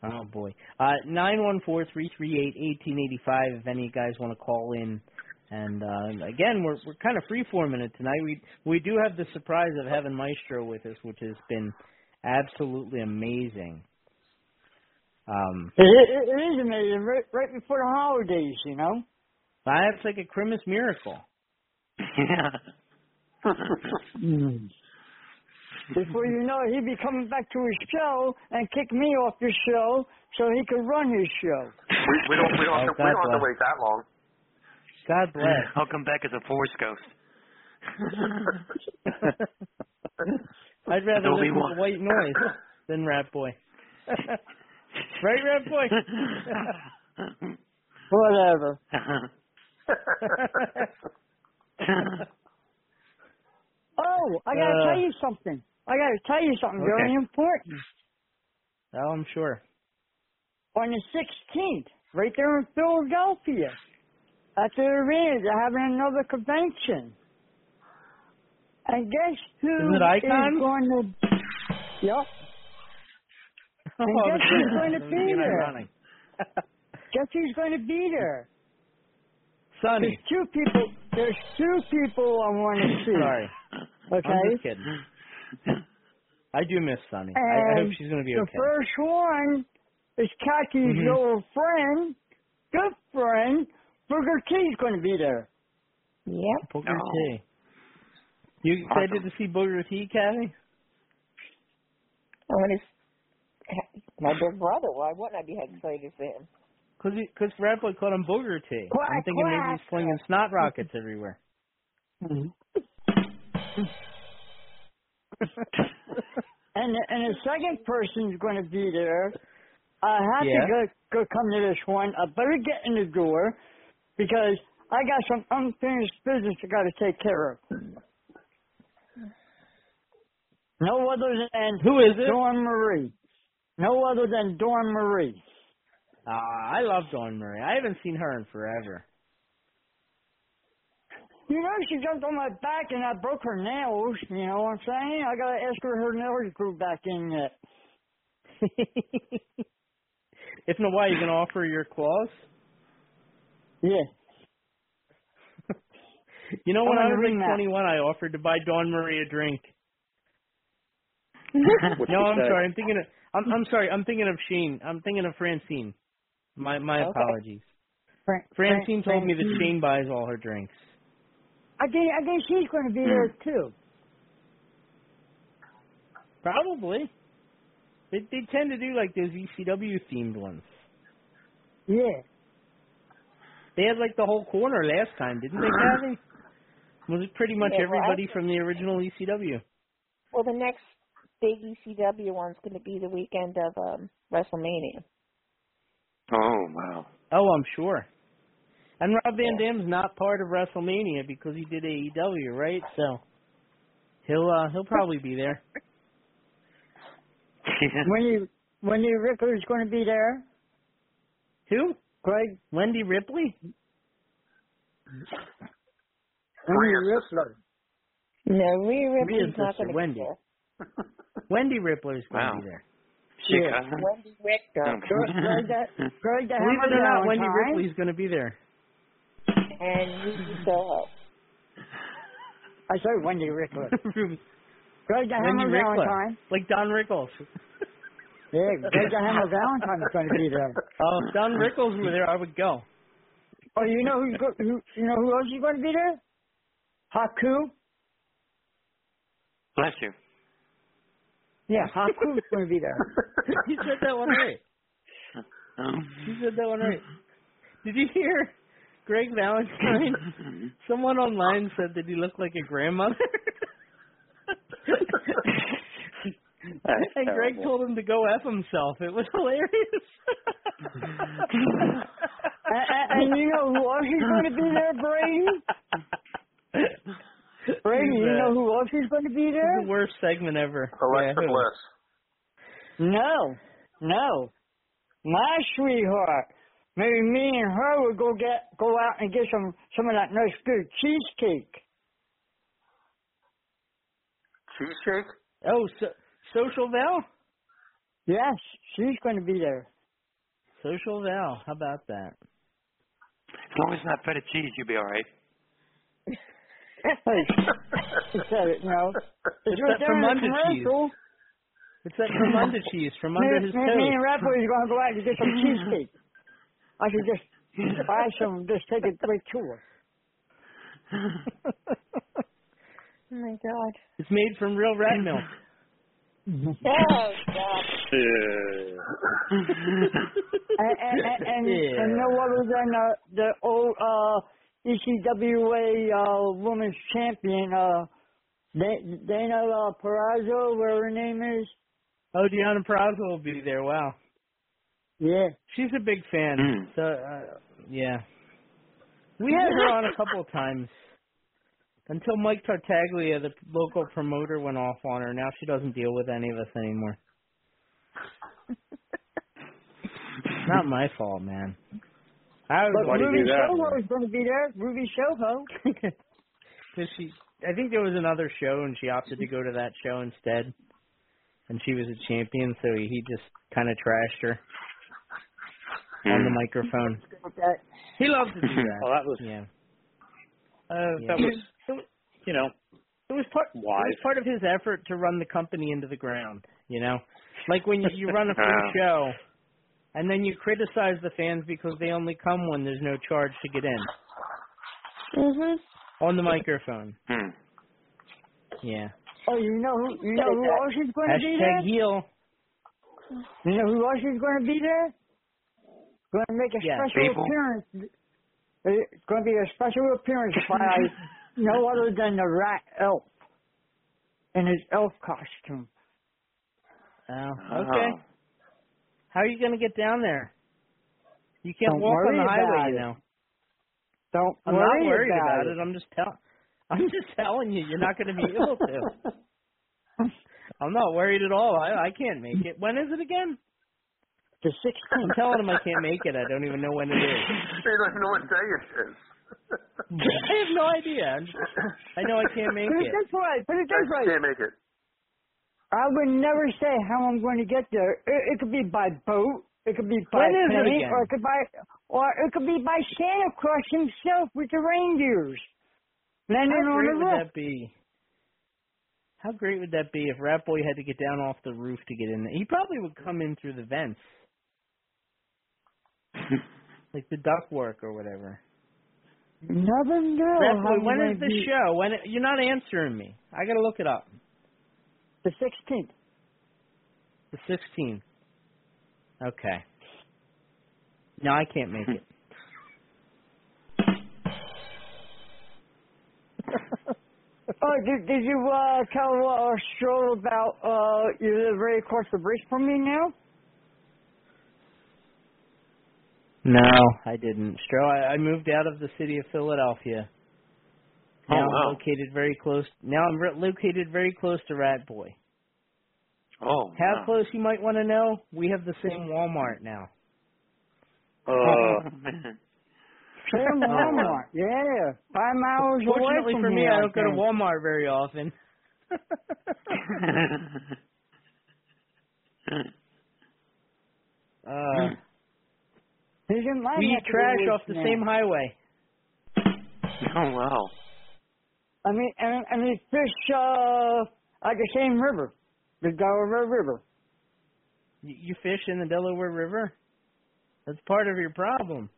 Oh boy. Uh nine one four three three eight eighteen eighty five if any of you guys want to call in. And uh again we're we're kind of free forming it tonight. We we do have the surprise of having Maestro with us, which has been absolutely amazing. Um It, it, it is amazing, right, right before the holidays, you know. that's like a Christmas miracle. yeah. Before you know it, he'd be coming back to his show and kick me off his show so he could run his show. We, we don't we don't, Oh, have, to, we don't have to wait that long. God bless. I'll come back as a force ghost. I'd rather Adobe listen to One. white noise than Rat Boy. Right, Rat Boy? Whatever. Oh, I gotta Uh, tell you something. I gotta tell you something Okay. very important. oh, I'm sure. On the 16th, right there in Philadelphia, at the arena, they're having another convention. And guess who Isn't it Icon? is going to? Yep. And Oh, guess who's good. going to be there? ironic. Guess who's going to be there? Sonny. There's two people. There's two people I want to see. Sorry. Okay. I'm just kidding. I do miss Sonny. I, I hope she's going to be okay. the first one is Kaki's Mhm. old friend, good friend, Booger T's going to be there. Yep. Booger Oh. T. You excited to see Booger T, Kathy? Oh, and it's my big brother. Why wouldn't I be excited for see him? Because because Rat Boy called him Booger T. Quack, I'm thinking maybe he's slinging snot rockets everywhere. Mm-hmm. And and the second person's going to be there. I have Yeah. to go, go come to this one. I better get in the door because I got some unfinished business I got to take care of. No other than Who is it? Dawn Marie. No other than Dawn Marie. Ah, I love Dawn Marie. I haven't seen her in forever. You know, she jumped on my back and I broke her nails. You know what I'm saying? I gotta ask her her nails grew back in yet. if not, why you gonna offer your claws? Yeah. You know, I'm when I gonna was like 21, I offered to buy Dawn Marie a drink. No, I'm say? sorry. I'm thinking of. I'm, I'm sorry. I'm thinking of Shane. I'm thinking of Francine. My my Okay. apologies. Fran- Francine Fran- told me that Francine. Shane buys all her drinks. I think I think she's going to be there too. Probably. They they tend to do like those ECW themed ones. Yeah. They had like the whole corner last time, didn't they, Kathy? Was it pretty much Yeah, well, everybody from the original ECW? Well, the next big ECW one's going to be the weekend of um WrestleMania. Oh wow. Oh, I'm sure. And Rob Van Dam's not part of WrestleMania because he did AEW, right? So he'll uh he'll probably be there. when you Wendy Wendy Rickler's going to be there. Who? Greg Wendy Ripley? Wendy Rickler. No, Rhea Ripley's Rhea's not sister, going to Wendy. be there. Wendy Ripley's going to Wow. be there. She Yeah. cousin? Wendy Richter. Greg, Greg, the- Greg Believe it or not, Wendy Valentine. Ripley's going to be there. and Ruby Soho. I said Wendy Rickler. Wendy Greg the Hammer Rickler, Valentine. like Don Rickles. Yeah, Greg the Hammer Valentine is going to be there. Oh, if Don Rickles were there, I would go. Oh, you know who's go, who? You know who else is going to be there? Haku. Bless you. Yeah, Haku's going to be there. you said that one right. Um, You said that one right. Did you hear Greg Valentine? Someone online said that he looked like a grandmother. And Greg told him to go F himself. It was hilarious. and, and, and you know who else is going to be there, Brady? Brady, you know who else is going to be there? the worst segment ever. Alexa Yeah, who? Bliss. No, no. My sweetheart. Maybe me and her would go get go out and get some some of that nice good cheesecake. Cheesecake? Oh, so, Social Val? Yes, she's going to be there. Social Val. How about that? As long as it's not feta cheese, you'll be all right. Hey, she said it, you know. It's It's that there in cheese. It's that Fermunda cheese from Me, under his me, me and toes. Rapper is going to go out and get some cheesecake. I should just buy some, just take it right to her. Oh my God. It's made from real rat milk. Oh God. and, and, and, and, Yeah. and no other than uh, the old uh, ECWA uh, women's champion, uh, Da- Dana uh, Perazzo, whatever her name is. Oh, Deanna Prazo will be there. Wow. Yeah. She's a big fan. Mm. So, uh, yeah. We had her on a couple of times until Mike Tartaglia, the local promoter, went off on her. Now she doesn't deal with any of us anymore. Not my fault, man. I was But Why Ruby do that? Soho is going to be there. Ruby Soho. Cause she, I think there was another show and she opted to go to that show instead. And she was a champion, so he just kind of trashed her on the Hmm. microphone. He loves to do that. Well, that was yeah. uh, Yeah. that was you know It was part. Why? It was part of his effort to run the company into the ground. You know, like when you, you run a free show, and then you criticize the fans because they only come when there's no charge to get in Mhm. on the microphone. Hmm. Yeah. Oh, you know who? You know who else is going to be there? Hashtag heel. You know who else is going to be there? Going to make a Yeah, special people. appearance. It's going to be a special appearance by no other than the Rat Elf in his elf costume. Oh, okay. Oh. How are you going to get down there? You can't Don't walk on the highway, about you it. know. Don't I'm worry not worried about, about it. I'm just tell. I'm just telling you, you're not going to be able to. I'm not worried at all. I I can't make it. When is it again? The 16th. I'm telling him I can't make it. I don't even know when it is. they don't even know what day it is. I have no idea. I'm just, I know I can't make Put it it. this way. Put it I this way. can't make it. I would never say how I'm going to get there. It, it could be by boat. It could be by it plane, or it could by, or it could be by Santa Claus himself with the reindeers landing How on great would roof. that be? How great would that be if Rat Boy had to get down off the roof to get in there? He probably would come in through the vents, like the ductwork or whatever. Never know. Rat Boy, when is the show? When you're not answering me? I gotta look it up. The 16th. The 16th. Okay. No, I can't make it. Oh, did, did you uh, tell uh, Stroll about uh, you live right across the bridge from me now? No, I didn't. Stro, I, I moved out of the city of Philadelphia. Oh, Now I'm located very close. Now I'm re- located very close to Rat Boy. Oh, How wow. close you might want to know? We have the same Walmart now. Oh, man. Same Walmart. Yeah, five miles away Fortunately from for me, here, I don't go to. Walmart very often. uh, He's in my we eat trash off the now. same highway. oh, wow. I mean, and, and they fish uh, at the same river, the Delaware River. You, you fish in the Delaware River? That's part of your problem.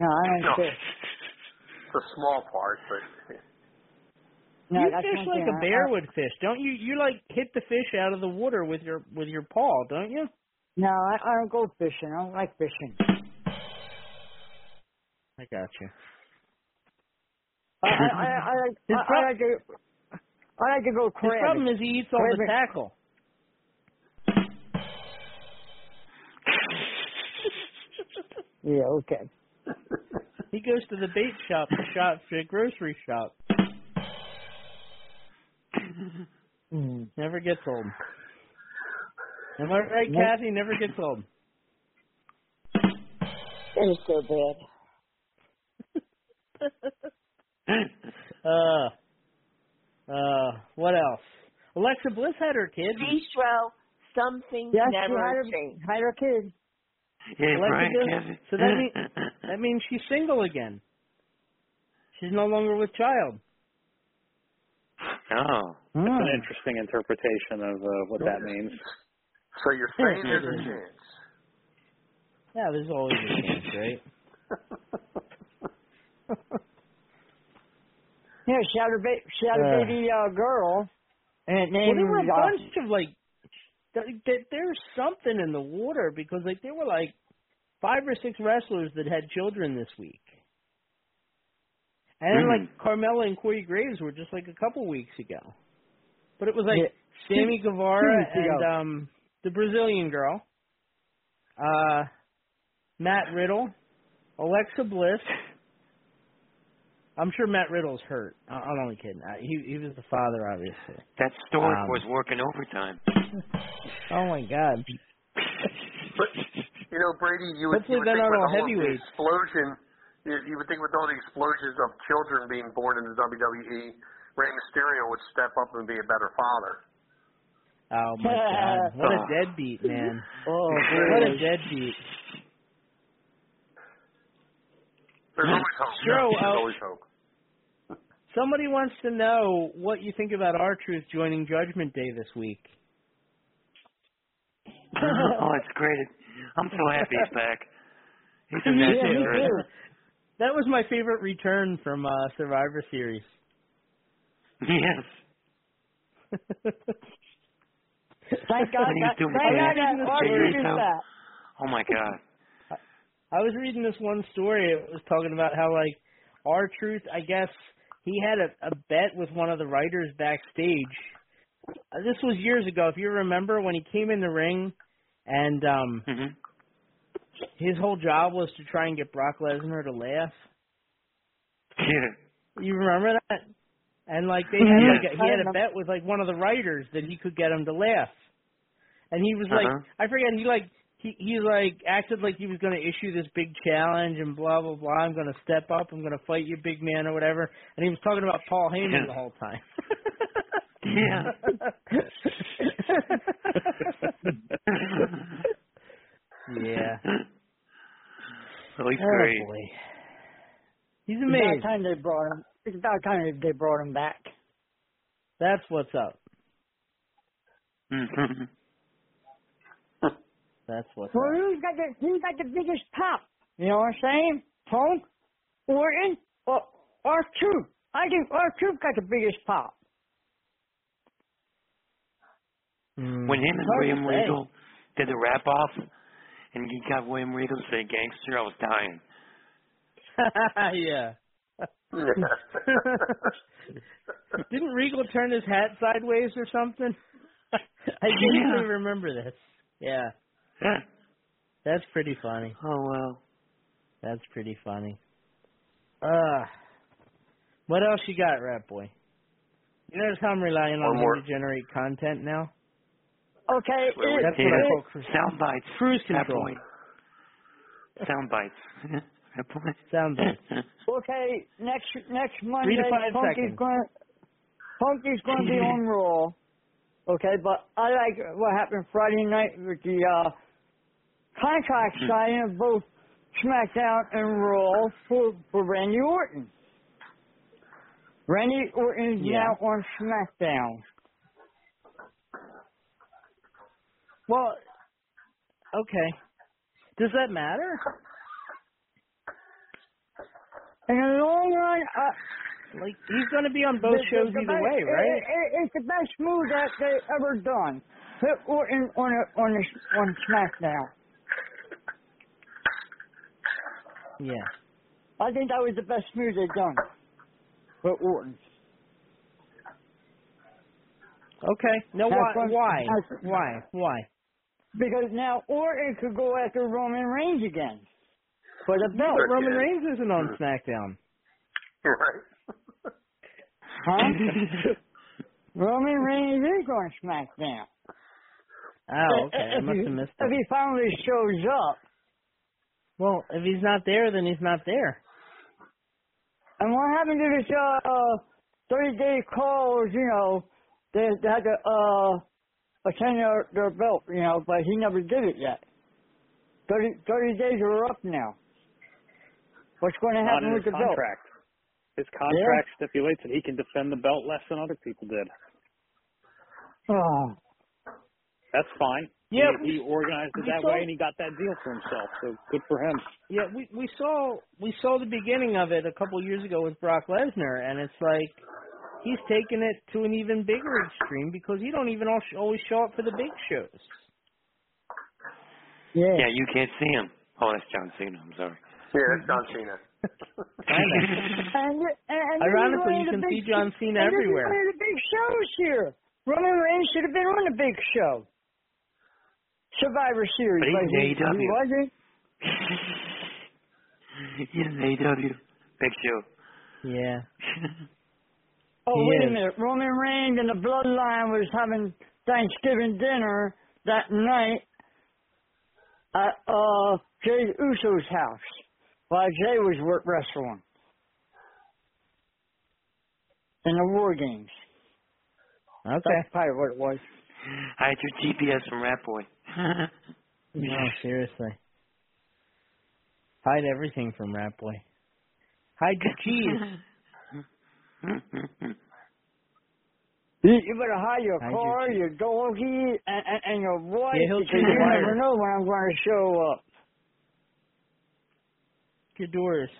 No, I don't No. fish. It's a small part, but No, you fish like thing a I- bear I- would fish, don't you? You like hit the fish out of the water with your with your paw, don't you? No, I, I don't go fishing. I don't like fishing. I got you. I, I, I, I, like, His I, I like to. I like to go His crabbing. problem is he eats all the Crabbing. tackle. Yeah, okay. He goes to the bait shop, shop, the grocery shop. Mm. Never gets old. Am I right, Nope. Kathy? Never gets old. It's so bad. Uh, uh, what else? Alexa Bliss had her kid. Bistro, some things Yes, she never had her, change. had her kid. Yeah, Alexa right, Bliss. So that means that means she's single again. She's no longer with child. oh. That's Hmm. an interesting interpretation of uh, what that means. so you're saying there's a chance. Yeah, there's always a chance, right? Yeah, she had a ba- she had a baby uh, girl, and it Well, there were a uh, bunch of like, th- th- there's something in the water because like there were like five or six wrestlers that had children this week, and then Mhm. like Carmella and Corey Graves were just like a couple weeks ago, but it was like Yeah. Sammy Guevara and um the Brazilian girl, uh, Matt Riddle, Alexa Bliss. I'm sure Matt Riddle's hurt. I- I'm only kidding. Uh, He he was the father, obviously. That stork Um, was working overtime. Oh my God. But you know, Brady, you would, Hopefully you would they're think with all all of the explosion, you, you would think with all the explosions of children being born in the WWE, Rey Mysterio would step up and be a better father. Oh my God! What a deadbeat, man! Oh, What a boy. deadbeat. There's always hope. Sure, There's uh, always hope. Somebody wants to know what you think about R-Truth joining Judgment Day this week. oh, it's great. I'm so happy he's back. He's a Me nice That was my favorite return from uh, Survivor Series. Yes. Thank God When he that, thank the God dance, that our figure dude is yourself. back. Oh my God. I was reading this one story. It was talking about how like our truth. I guess he had a, a bet with one of the writers backstage. Uh, this was years ago. If you remember when he came in the ring, and um hmm his whole job was to try and get Brock Lesnar to laugh. Yeah. You remember that? And like they had like a, I he had a bet with like one of the writers that he could get him to laugh. And he was like Uh-huh. I forget he like he he like acted like he was going to issue this big challenge and blah blah blah. I'm going to step up. I'm going to fight you, big man, or whatever. And he was talking about Paul Heyman Yeah. the whole time. Yeah. yeah. Oh, he's Oh great. boy. He's It's about time they brought him. It's about time they brought him back. That's what's up. That's what's Well, up. who's got the who's got the biggest pop? You know what I'm saying? Punk, Orton, or R two? I think R two got the biggest pop. Mm. when him and Hard William say. Regal did the wrap off, and he got William Regal to say gangster, I was dying. Yeah. Didn't Regal turn his hat sideways or something? I vaguely remember this. Yeah. Yeah. That's pretty funny. Oh wow. That's pretty funny. Uh what else you got, Rat Boy? You notice how I'm relying on One him more. to generate content now? Okay, Well, it, That's Yeah. what I it, call cruise, Sound bites. cruise control. boy. Sound bites. that boy. Sound bites. okay, next next Monday, Three to five Punky's seconds. going Punky's going to be on roll. Okay, but I like what happened Friday night with the uh, contract signing of both SmackDown and Raw for for Randy Orton. Randy Orton is Yeah. now on SmackDown. Well, okay. Does that matter? In the long run, uh, Like he's going to be on both shows the either best- way, right? It, it, it's the best move that they ever done. Put Orton on a, on a, on SmackDown. Yeah. I think that was the best move they've done. With Orton. Okay. No, why? Why? Why? Why? Because now Orton could go after Roman Reigns again. For the No, belt. Roman Reigns isn't on SmackDown. Right. Huh? Roman Reigns is on SmackDown. Oh, okay. I must have missed If he finally shows up. Well, if he's not there, then he's not there. And what happened to this uh thirty day calls, you know, they, they had to uh attend their, their belt, you know, but he never did it yet. 30, 30 days are up now. What's going to happen with his the belt? contract. His contract stipulates that he can defend the belt less than other people did. Oh, That's fine. Yeah, he, he organized it that saw- way, and he got that deal for himself. So good for him. Yeah, we we saw we saw the beginning of it a couple years ago with Brock Lesnar, and it's like he's taken it to an even bigger extreme because he don't even always show up for the big shows. yeah. Yeah, you can't see him. Oh, that's John Cena. I'm sorry. Yeah, that's John Cena. And, and, and Ironically, you can see John Cena everywhere. This is one of the big shows here. Roman Reigns should have been on the big show. Survivor Series. He's he, in AEW. he wasn't. He's in AEW. Big show. Yeah. Oh, He wait is. a minute. Roman Reigns and the Bloodline was having Thanksgiving dinner that night at uh, Jey Uso's house while Jey was wrestling in the War Games. Okay. That's probably what it was. Hide your GPS from Rat Boy. No, seriously. Hide everything from Rat Boy. Hide your cheese. You, you better hide your Hide car, your your doggy, and, and, and your wife Yeah, he'll because you wire. never know when I'm going to show up. your doors.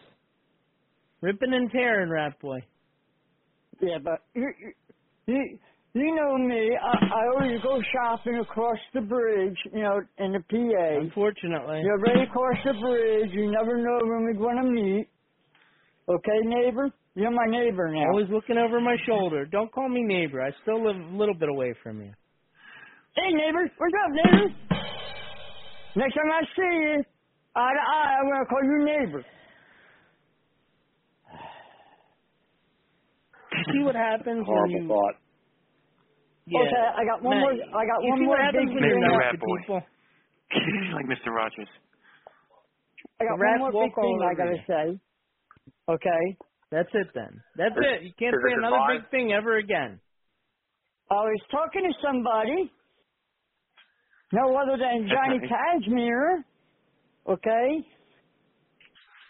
Ripping and tearing, Rat Boy. Yeah, but you, you, you- you know me. I, I always go shopping across the bridge, you know, in the PA. Unfortunately. You're ready across the bridge. You never know when we're going to meet. Okay, neighbor? You're my neighbor now. Always looking over my shoulder. Don't call me neighbor. I still live a little bit away from you. Hey, neighbor. What's up, neighbor? Next time I see you, eye to eye, I'm going to call you neighbor. See what happens when Horrible you. thought. Yeah. Okay, I got one Matt, more. I got one more what happens big when you're thing. Mr. nice Rat to Boy. people? like Mr. Rogers. I got The rats one more big thing I gotta you. say. Okay. That's it then. That's Is- it. You can't say another goodbye? big thing ever again. I was talking to somebody, no other than Johnny Cashmere. Okay.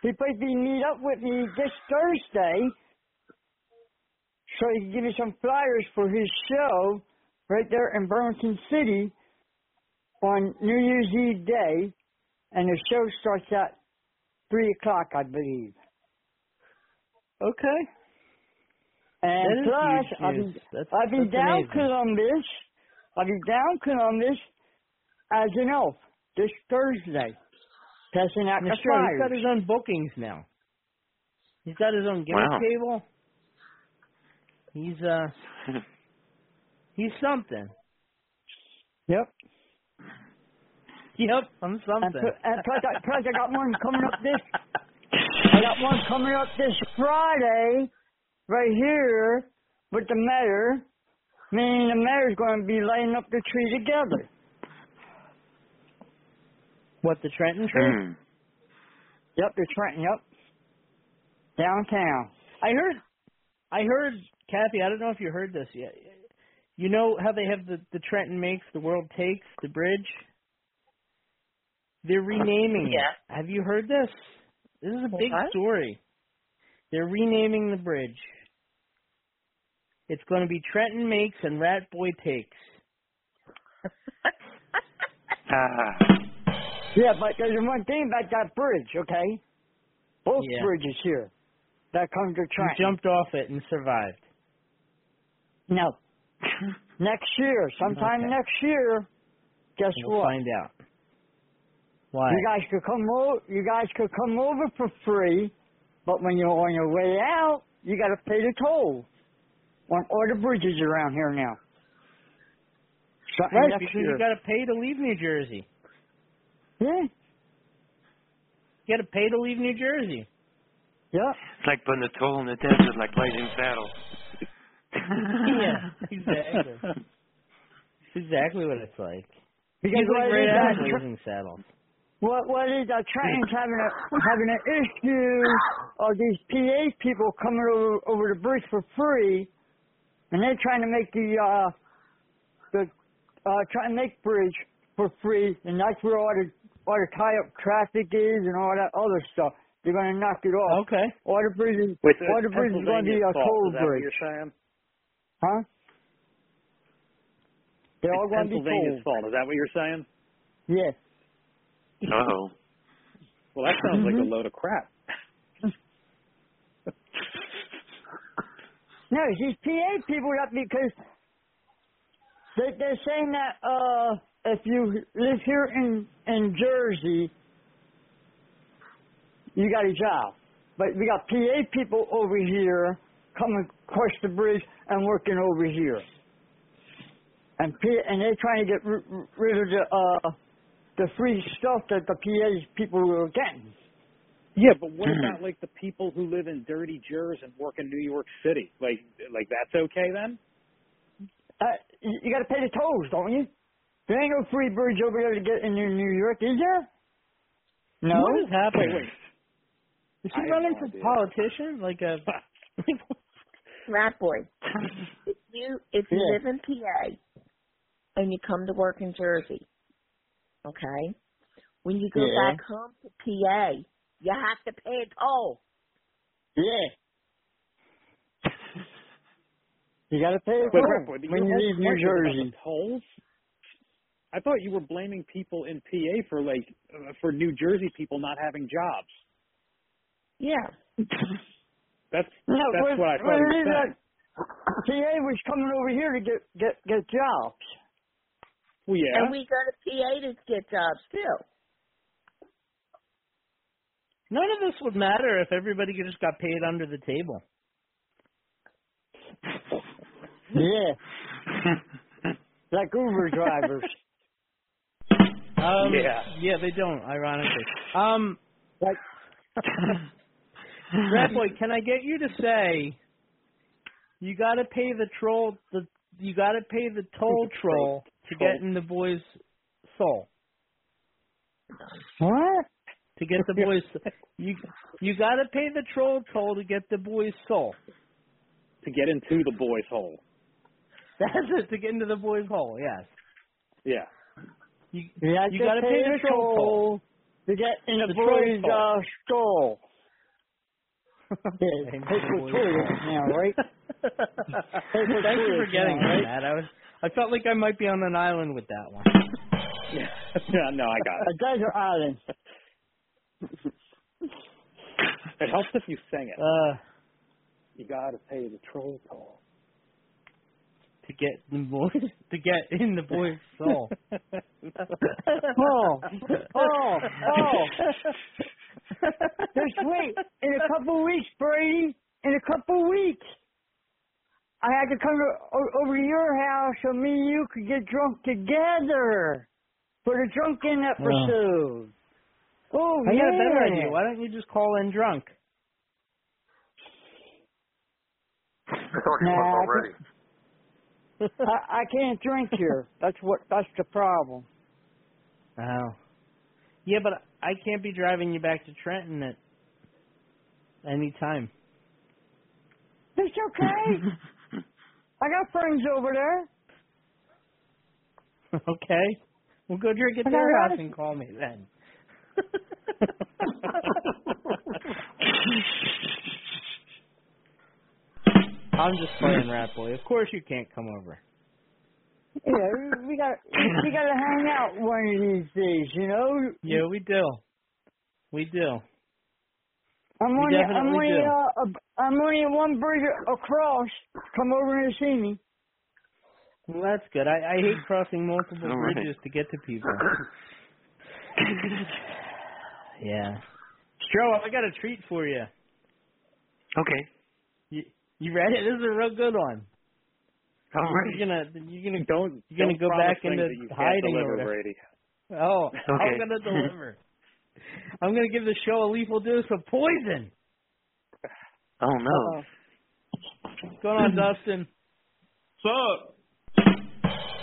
He supposed to meet up with me this Thursday, so he can give me some flyers for his show right there in Burlington City on New Year's Eve day, and the show starts at three o'clock, I believe. Okay. And That is plus, I'll news. be, That's- I'll be that's down amazing. Columbus. I'll be down Columbus as an elf this Thursday. Passing out the That's right. He's got his own bookings now. He's got his own gimmick Wow. table. He's uh he's something. Yep. Yep, I'm something. pl- and plus, I, plus I got one coming up this. I got one coming up this Friday, right here, with the mayor. Meaning the mayor's going to be lighting up the tree together. what the Trenton tree? Hmm. Yep, the Trenton. Yep. Downtown. I heard I heard Kathy, I don't know if you heard this yet. You know how they have the the Trenton makes, the world takes, the bridge? They're renaming Yeah. it. Have you heard this? This is a big What? story. They're renaming the bridge. It's going to be Trenton makes and Rat Boy takes. Ah. Yeah, but there's one thing about that bridge, okay? Both Yeah. bridges here that come to You jumped off it and survived. No. next year, sometime Okay. next year, guess We'll what? find out. Why? You guys could come over. You guys could come over for free, but when you're on your way out, you got to pay the toll on all the bridges around here now. Starting Right, next because year. you got to pay to leave New Jersey. yeah, You got to pay to leave New Jersey. yeah. It's like putting a toll in the desert like Blazing Saddles. Yeah, exactly. Exactly what it's like. Because He's like what right it is, out that of tr- Saddles. What what is that? Trenton's having a having an issue of these PA people coming over over the bridge for free, and they're trying to make the uh the uh trying to make bridge for free, and that's where all the all the tie up traffic is and all that other stuff. They're gonna knock it off. Okay. All the bridges, Wait, all the bridges are gonna be a Pennsylvania's fault. toll Is what bridge, you're saying? Huh? They're all It's gonna be Pennsylvania's fault. Is that what you're saying? Yeah. Oh. Well, that sounds like a load of crap. No, these PA people that because they, they're saying that uh, if you live here in in Jersey, you got a job. But we got PA people over here coming across the bridge and working over here, and P, and they're trying to get r- rid of the uh, the free stuff that the PA people were getting. Yeah, but what about like the people who live in dirty Jersey and work in New York City? Like, like that's okay then? Uh, you, you got to pay the tolls, don't you? There ain't no free bridge over there to get into New York, is there? No. What is happening? Wait, Is I he running for idea. politician? Like a Rat boy. If you if you Yeah. live in PA and you come to work in Jersey, okay, when you go Yeah. back home to PA, you have to pay a toll. Yeah. You got to pay a toll Rat Boy, but when your you leave New point was about Jersey. tolls. I thought you were blaming people in PA for like uh, for New Jersey people not having jobs. Yeah. That's No, that's when, what I thought when you it is that saying. PA was coming over here to get get get jobs. Well, yeah. And we go to PA to get jobs too. none of this would matter if everybody just got paid under the table. Yeah. like Uber drivers. Um, Yeah. Yeah, they don't. Ironically. Um, Like Rat can I get you to say you got to pay the troll the you got to pay the toll troll to get in the boy's soul what? to get the boy's you you got to pay the troll toll to get the boy's soul. to get into the boys' hole. That's it to get into the boy's hole. Yes. Yeah. You You, you got to pay the troll toll. to get in the, The boy's toll. uh, stall. Yeah, Pay the pay for boy's toilet toll. now, right? Thank you for getting now, right? that. I was I felt like I might be on an island with that one. Yeah. yeah. No, I got it. A desert island. It helps if you sing it. Uh, You got to pay the troll toll. to get the boy to get in the boy's soul. Oh, oh, oh. Just wait. In a couple weeks, Brady, in a couple weeks, I had to come to, over to your house so me and you could get drunk together for the drunken episode. Oh I yeah. got a better idea. Why don't you just call in drunk? I thought he Nah, was I already. I, I can't drink here. That's what. That's the problem. Oh. Yeah, but I can't be driving you back to Trenton at any time. It's okay. I got friends over there. okay. Well, go drink at their house and call me then. I'm just playing Rat Boy. Of course you can't come over. Yeah, we got we got to hang out one of these days. You know. Yeah, we do. We do. I'm we only I'm only do. uh, a- I'm only one bridge across. Come over and see me. Well, that's good. I, I hate crossing multiple All right. bridges to get to people. yeah. Stro, I got a treat for you. Okay. You you ready? This is a real good one. All right. You're gonna you're gonna Don't you're gonna don't go back into that you can't hiding deliver, or whatever. Brady. Oh, I'm gonna deliver. I'm gonna give the show a lethal dose of poison. Oh no. What's going on, Dustin? What's up?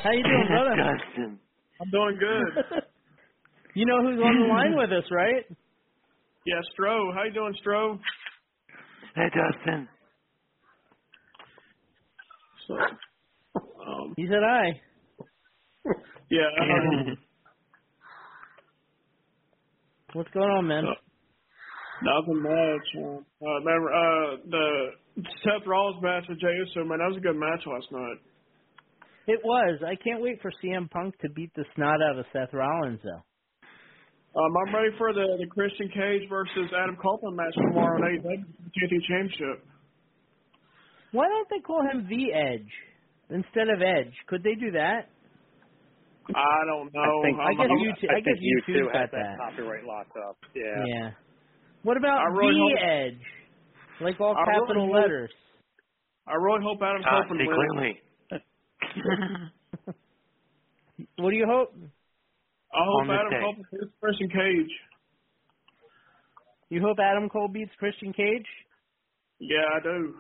How you doing, brother? Dustin. I'm doing good. you know who's on the line with us, right? yeah, Stro. How you doing, Stro? Hey Dustin. So, um, He said hi. yeah. Um, What's going on, man? nothing much. Um, uh, remember uh, the Seth Rollins match with Jey Uso, man. That was a good match last night. It was. I can't wait for CM Punk to beat the snot out of Seth Rollins, though. Um, I'm ready for the, the Christian Cage versus Adam Copeland match tomorrow AEW for the Championship. Why don't they call him the Edge instead of Edge? Could they do that? I don't know. I think, I guess I'm- YouTube- I I guess think YouTube YouTube has that that. copyright locked up. Yeah. Yeah. What about really the hope- Edge? Like all I really capital hope- letters. I really hope Adam Ah, Copeland clearly. What do you hope? I hope Adam day. Copeland beats Christian Cage. You hope Adam Cole beats Christian Cage? Yeah, I do.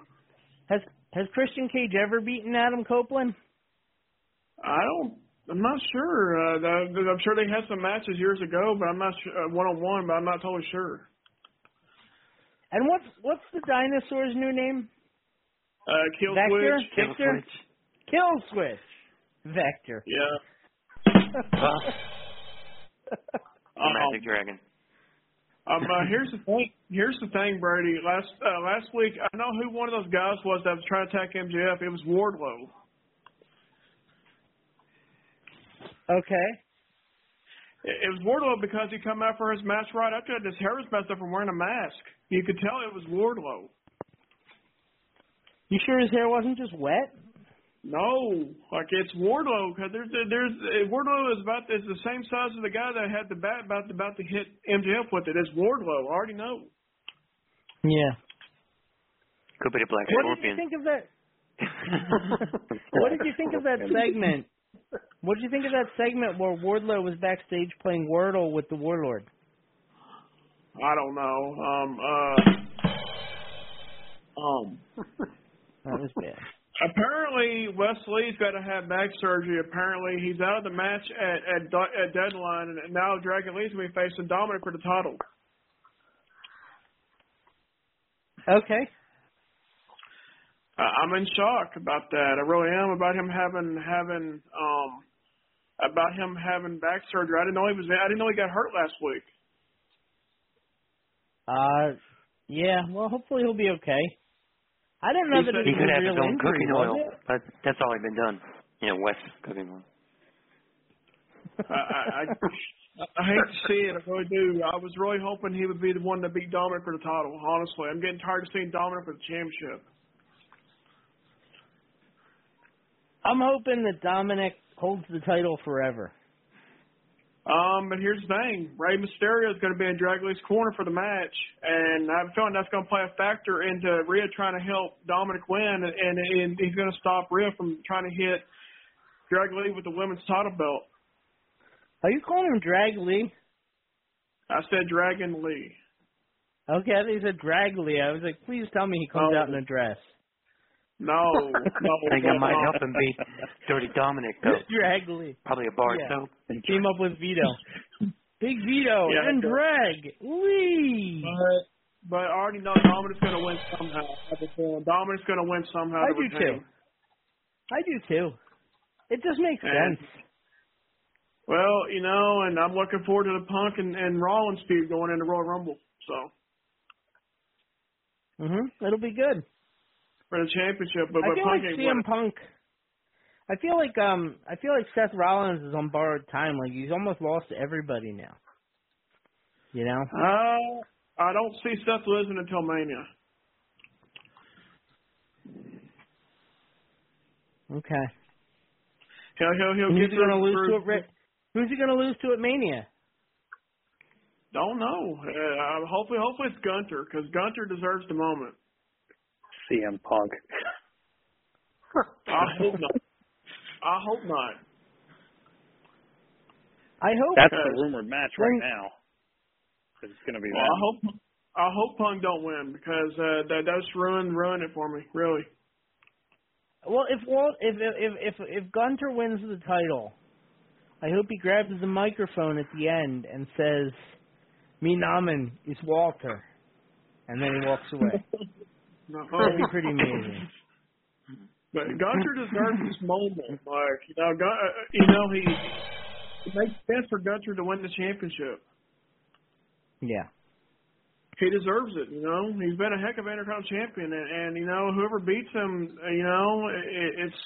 Has has Christian Cage ever beaten Adam Copeland? I don't. I'm not sure. Uh, the, the- I'm sure they had some matches years ago, but I'm not sure one on one. But I'm not totally sure. And what's what's the dinosaur's new name? Uh, Kill Vector? Switch. Kill Victor? switch. Kill Switch. Vector. Yeah. Well, Um, Magic Dragon. Um, uh, here's the thing. Here's the thing, Brady. Last uh, last week, I know who one of those guys was that was trying to attack MJF. It was Wardlow. Okay. It, it was Wardlow because he come out for his match right after that. His hair was messed up from wearing a mask. You could tell it was Wardlow. You sure his hair wasn't just wet? No, like it's Wardlow because there's there's uh, Wardlow is about is the same size as the guy that had the bat about about to hit MJF with it. It's Wardlow. I already know. Yeah. Could be the Black What did you think of that? what did you think of that segment? What did you think of that segment where Wardlow was backstage playing Wordle with the Warlord? I don't know. Um. Uh. Um. That was bad. Apparently, Wes Lee's got to have back surgery. Apparently, he's out of the match at at, at deadline, and now Dragon Lee's going to be facing Dominik for the title. Okay. I, I'm in shock about that. I really am about him having having um about him having back surgery. I didn't know he was. I didn't know he got hurt last week. Uh, yeah. Well, hopefully he'll be okay. I didn't know He that said He could have his own injury, cooking oil, it? but that's already been done. You know, West cooking oil. I, I, I I hate to see it. I really do. I was really hoping he would be the one to beat Dominik for the title. Honestly, I'm getting tired of seeing Dominik for the championship. I'm hoping that Dominik holds the title forever. Um, but here's the thing: Rey Mysterio is going to be in Drag Lee's corner for the match, and I have a feeling that's going to play a factor into Rhea trying to help Dominik win, and, and, he's going to stop Rhea from trying to hit Drag Lee with the women's title belt. Are you calling him Drag Lee? I said Dragon Lee. Okay, I think he said Drag Lee. I was like, please tell me he comes Oh. out in a dress. No, no. I think I might help him beat Dirty Dominik though. Drag Lee. Probably a bar Yeah. soap. Team up with Vito. Big Vito Yeah, and but- Drag. Wee. But, but I already know Dominik's going to win somehow. I have a feeling Dominik's going to win somehow. I do retain. too. I do too. It just makes And- sense. Well, you know, and I'm looking forward to the Punk and, and Rollins feud going into Royal Rumble. So Mhm. It'll be good. For the championship, but, I feel Punk like CM. Punk. I feel like um I feel like Seth Rollins is on borrowed time. Like he's almost lost to everybody now. You know? Uh, I don't see Seth losing until Mania. Okay. He'll he'll he'll who's get he gonna through- lose to through- at Who's he gonna lose to at Mania? Don't know. Uh, hopefully, hopefully it's Gunther because Gunther deserves the moment. CM Punk. I hope not. I hope not. I hope That's the rumored match right When- now. It's going to be Well. I hope I hope Punk don't win because uh, that that's ruin ruin it for me. Really. Well, if Walt, if if if if Gunther wins the title, I hope he grabs the microphone at the end and says, "Me namen is Walter," and then he walks away. No. That'd be pretty amazing. But Gunther deserves this moment. Like you know, Gun- uh, you know he it makes sense for Gunther to win the championship. Yeah. He deserves it. You know, he's been a heck of an Intercontinental champion, and, and you know whoever beats him, you know, it, it's.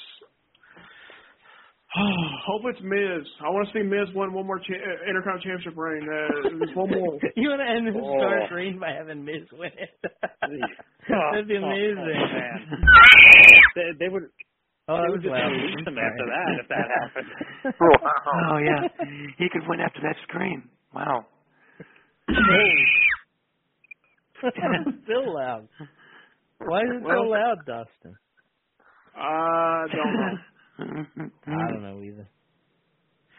Hope it's Miz. I want to see Miz win one more cha- uh, Intercontinental championship reign. Uh, one more. you want to end this Oh. Star's reign by having Miz win it? That'd be Oh, amazing. oh, man. they, they would. Oh, that was would just loud. release him after that if that happened. Oh yeah, he could win after that scream. Wow. Still loud. Why is it so loud, Dustin? I don't know. I don't know either.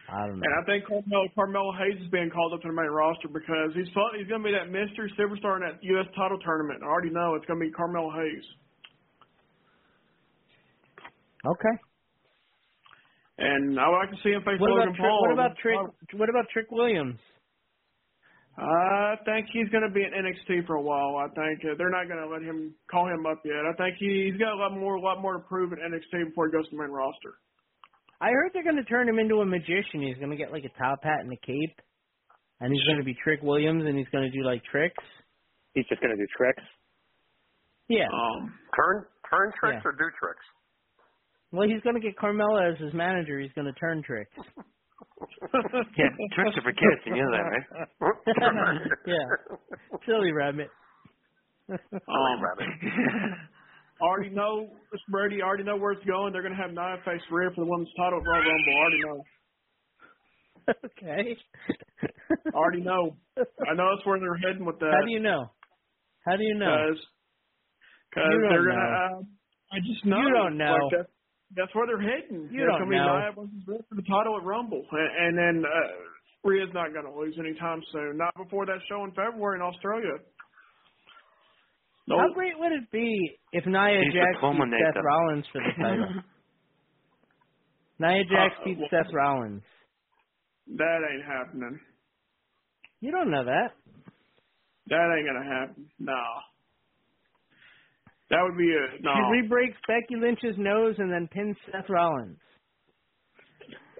I don't know. And I think Carmelo, Carmelo Hayes is being called up to the main roster because he's he's going to be that mystery superstar in that U.S. title tournament. I already know it's going to be Carmelo Hayes. Okay. And I would like to see him face What Logan about Paul. what about Trick? What about Trick Williams? I think he's going to be in NXT for a while. I think uh, they're not going to let him call him up yet. I think he, he's got a lot more, a lot more to prove in NXT before he goes to the main roster. I heard they're going to turn him into a magician. He's going to get like a top hat and a cape, and he's going to be Trick Williams, and he's going to do like tricks. He's just going to do tricks. Yeah. Um, Turn turn tricks Yeah. or do tricks? Well, he's going to get Carmella as his manager. He's going to turn tricks. Yeah, tricks are for kids. You know that, right? yeah. Silly rabbit. Um, I already know, Mr. Brady, already know where it's going. They're going to have Nia face Rhea for the women's title at Royal Rumble. Already know. okay. I already know. I know that's where they're heading with that. How do you know? How do you know? Because cause they're going to, know. uh, I just know. You don't know. Like that, that's where they're heading. You It's don't gonna be know. Nia for the title at Rumble. And, and then uh, Rhea's not going to lose anytime soon. Not before that show in February in Australia. No. How great would it be if Nia He's the Jax beat culminator. Seth Rollins for the title? Nia Jax Uh, beats well- Seth Rollins. That ain't happening. You don't know that. That ain't gonna happen. No. That would be a no. She re-breaks Becky Lynch's nose and then pins Seth Rollins.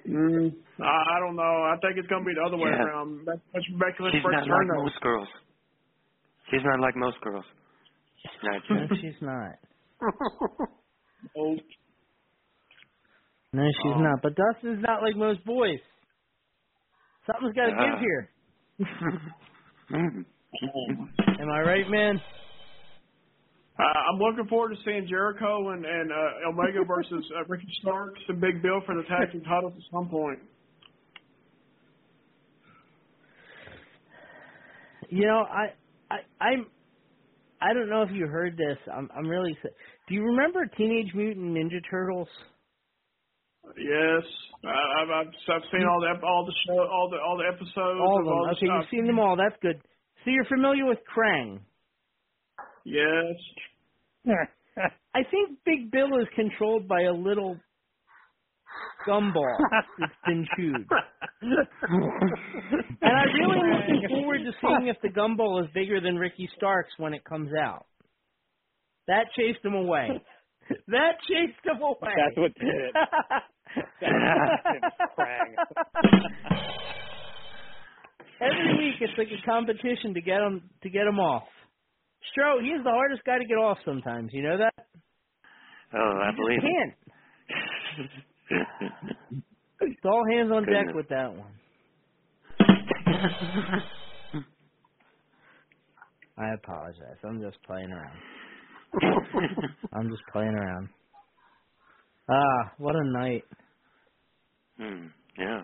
Mm, I, I don't know. I think it's gonna be the other way Yeah. around. That's that's Becky Lynch She's breaks not her like nose. most girls. She's not like most girls. Not No, she's not. Oh, No, she's Oh. not. But Dustin's not like most boys. Something's got to Ah. give here. Mm. Am I right, man? Uh, I'm looking forward to seeing Jericho and and uh, Omega versus uh, Ricky Starks and Big Bill for the tag team titles at some point. You know, I, I, I'm, I don't know if you heard this. I'm, I'm really. s- Do you remember Teenage Mutant Ninja Turtles? Yes, I, I've I've I've seen all the all the show all the all the episodes. All of them. all Okay, stuff. you've seen them all. That's good. So you're familiar with Krang. Yes. I think Big Bill is controlled by a little gumball that's been chewed. and I'm really looking forward to seeing if the gumball is bigger than Ricky Starks when it comes out. That chased him away. That chased him away. That's what did it. Every week it's like a competition to get him to get him off. Stro, he's the hardest guy to get off sometimes. You know that? Oh, I believe can't. It's all hands on deck with that one. I apologize. I'm just playing around. I'm just playing around. Ah, what a night. Hmm. Yeah.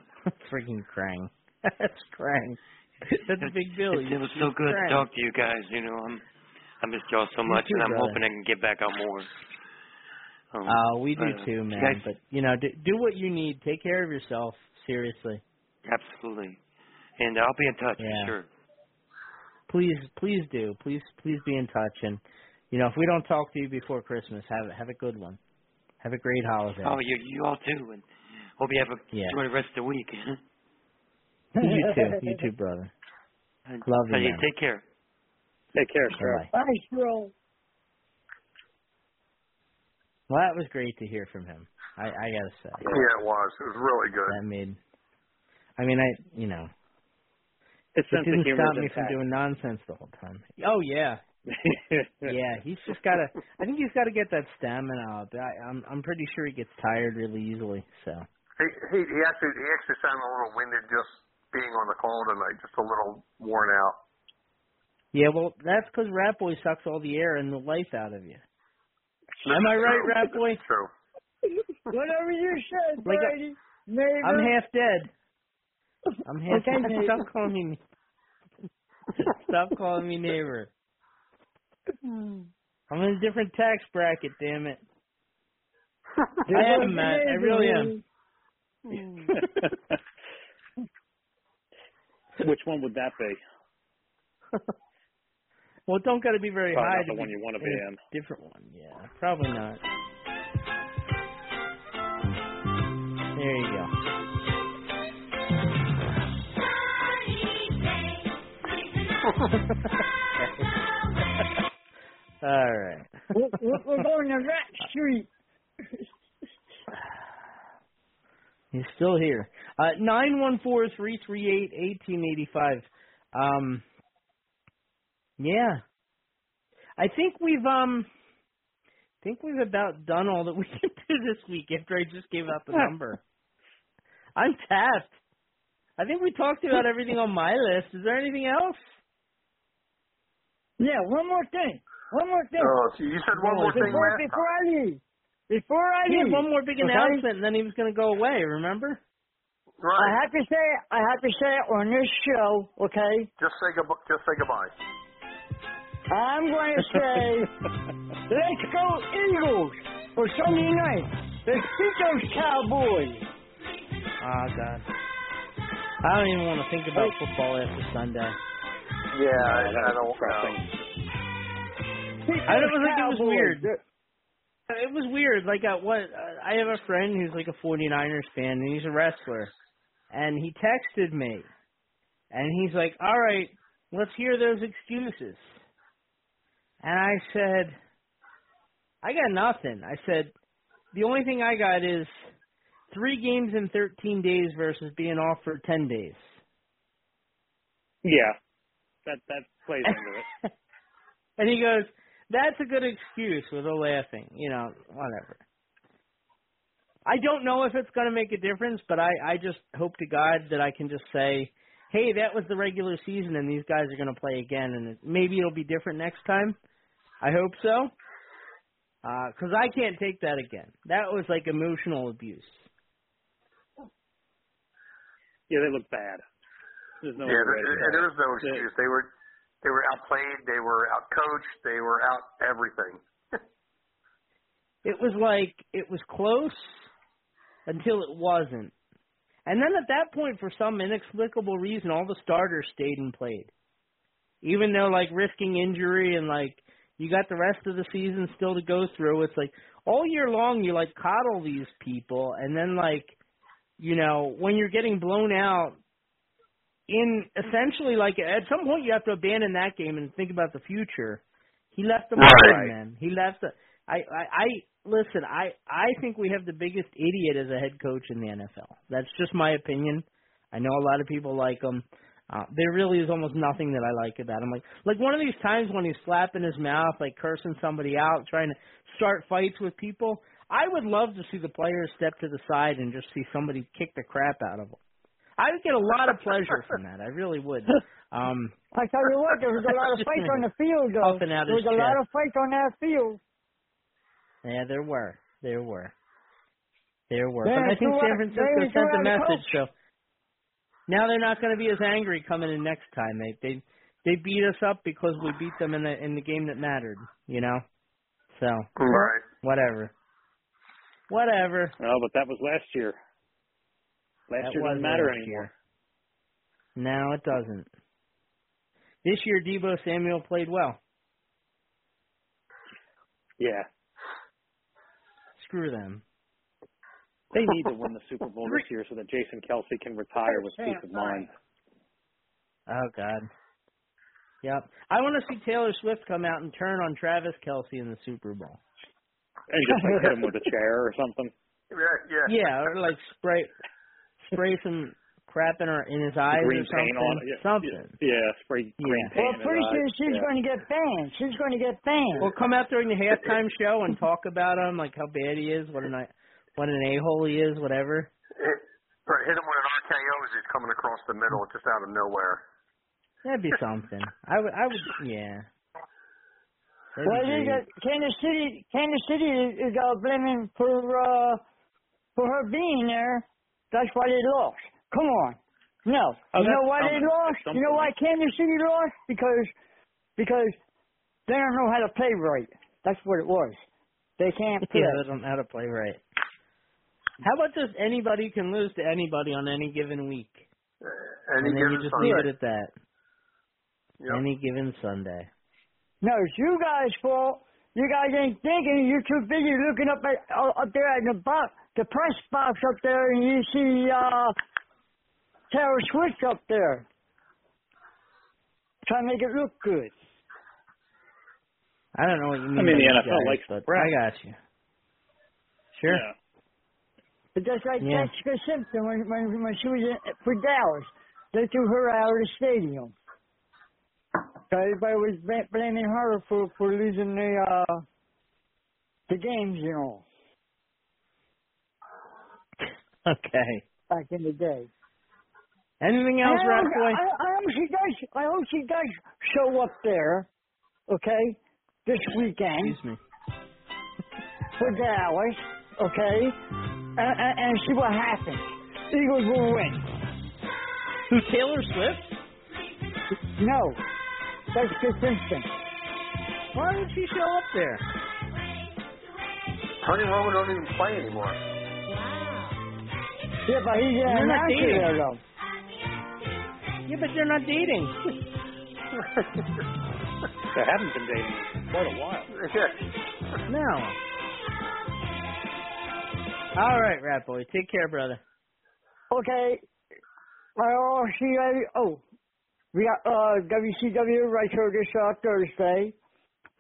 Freaking Krang. That's Krang. That's Big Billy. It, it was so good to talk to you guys. You know, I'm I missed y'all so much, too, and I'm brother. hoping I can get back out more. Um, Uh, we do uh, too, you man. guys- But you know, do, do what you need. Take care of yourself. Seriously. absolutely. And I'll be in touch Yeah. for sure. Please, please do. Please, please be in touch. And you know, if we don't talk to you before Christmas, have have a good one. Have a great holiday. Oh, you you all too, and hope you have a Yeah. enjoy the rest of the week. you too. You too, brother. Love you, man. take care. Take care, Bye-bye. Bye, Stro. Well, that was great to hear from him. I, I gotta say. Yeah, it was. It was really good. That made. I mean, I you know, His it sense of didn't stop is me from doing nonsense the whole time. Oh yeah, yeah. He's just gotta. I think he's got to get that stamina up. I, I'm I'm pretty sure he gets tired really easily. So He, he he actually he actually sounded a little winded just being on the call tonight, just a little worn out. Yeah, well, that's because Rat Boy sucks all the air and the life out of you. Am I right, Rat Boy? True. Whatever you said, Like a- Brady. Neighbor. I'm half dead. I'm half. Okay, neighbor. Stop calling me. Stop calling me neighbor. I'm in a different tax bracket. Damn it. I am, Matt. I really am. Which one would that be? Well, it don't got to be very Probably high. not to the one you wanna be a in. Different one, yeah. Probably not. There you go. All right. We're, we're we're going to Rat Street. He's still here. Uh nine one four three three eight eighteen eighty five. Um yeah. I think we've um I think we've about done all that we can do this week after I just gave out the number. I'm tapped. I think we talked about everything on my list. Is there anything else? Yeah, one more thing. One more thing. Oh, so you said one more thing before, last before I leave. Before I He had leave. one more big okay? announcement and then he was gonna go away, remember? Right. I have to say I have to say it on this show, okay? Just say goodbye. Just say goodbye. I'm going to say, let's go Eagles for Sunday night. Let's beat those Cowboys. Oh god. I don't even want to think about football after Sunday. Yeah, I, I don't depressing. Beat I don't think it was weird. It was weird. Like, uh, what? Uh, I have a friend who's like a 49ers fan, and he's a wrestler. And he texted me, and he's like, "All right, let's hear those excuses." And I said, "I got nothing." I said, "The only thing I got is three games in 13 days versus being off for 10 days." Yeah, that that plays into it. and he goes, "That's a good excuse," with a laughing. You know, whatever. I don't know if it's going to make a difference, but I I just hope to God that I can just say, "Hey, that was the regular season, and these guys are going to play again, and maybe it'll be different next time." I hope so, uh, because I can't take that again. That was like emotional abuse. Yeah, they look bad. There's no yeah, other there, to say there it. is no excuse. They were They were outplayed. They were outcoached. They were out everything. It was like it was close until it wasn't. And then at that point, for some inexplicable reason, all the starters stayed and played. Even though, like, risking injury and, like, you got the rest of the season still to go through, it's like all year long you, like, coddle these people. And then, like, you know, when you're getting blown out, in essentially, like, at some point you have to abandon that game and think about the future. He left them Right. man. He left the. I, I, I listen. I, I think we have the biggest idiot as a head coach in the NFL. That's just my opinion. I know a lot of people like him. Uh, there really is almost nothing that I like about him. Like, like one of these times when he's slapping his mouth, like cursing somebody out, trying to start fights with people. I would love to see the players step to the side and just see somebody kick the crap out of them. I would get a lot of pleasure from that. I really would. Um, I tell you what, there was a lot of fights on the field, though. There was a lot of fights on that field. Yeah, there were. There were. There were. They but I think San Francisco sent the a message, coach. so now they're not going to be as angry coming in next time. They they they beat us up because we beat them in the in the game that mattered. You know. So Right. whatever. Whatever. Oh, but that was last year. Last That year doesn't matter last anymore. No, it doesn't. This year, Deebo Samuel played well. Yeah. Screw them. They need to win the Super Bowl this year so that Jason Kelce can retire with peace of mind. Oh God. Yep. I want to see Taylor Swift come out and turn on Travis Kelce in the Super Bowl. And just like hit him with a chair or something. Yeah, yeah. Yeah, or like spray spray some crap in her in his eyes green or something. paint on it. Yeah, something. Yeah, spray green paint. Well, in his pretty soon eyes. she's yeah. going to get banned. She's going to get banned. Or come out during the halftime show and talk about him, like how bad he is, what an what an a hole he is, whatever. Hit, right, hit him with an RKO as he's coming across the middle, just out of nowhere. That'd be something. I would. I would. Yeah. That'd well, be they great. got Kansas City. Kansas City is, is uh, blaming for uh, for her being there. That's why they lost. Come on. No. Oh, you know why they lost? You know why. Kansas City lost? Because because they don't know how to play right. That's what it was. They can't play. Yeah, they don't know how to play right. How about just anybody can lose to anybody on any given week? Any and then you given just Sunday. leave it at that. Yep. Any given Sunday. No, it's you guys' fault. You guys ain't thinking. You're too busy looking up at uh, up there at the box, the press box up there, and you see uh, Taylor Swift up there. Trying to make it look good. I don't know what you mean. I mean, the NFL guys, likes but press. I got you. Sure. Yeah. But just like Yeah. Jessica Simpson when when when she was in, for Dallas, they threw her out of the stadium. So everybody was bla- blaming her for for losing the uh the games, you know, Okay. back in the day. Anything else, I? I, I hope she does. I hope she does show up there. Okay, this weekend Excuse me. for Dallas. Okay, Uh, uh, and, and, and see what happens. Eagles will win. Who, Taylor Swift? No, Jessica Simpson. Why would she show up there? Tony Romo don't even play anymore. Yeah, but he's an uh, They're not dating. there, though. Yeah, but they're not dating. They haven't been dating for quite a while. yeah. no. All right, Rat Boy. Take care, brother. Okay. Well, see, I, oh, we got uh, WCW right here this uh, Thursday.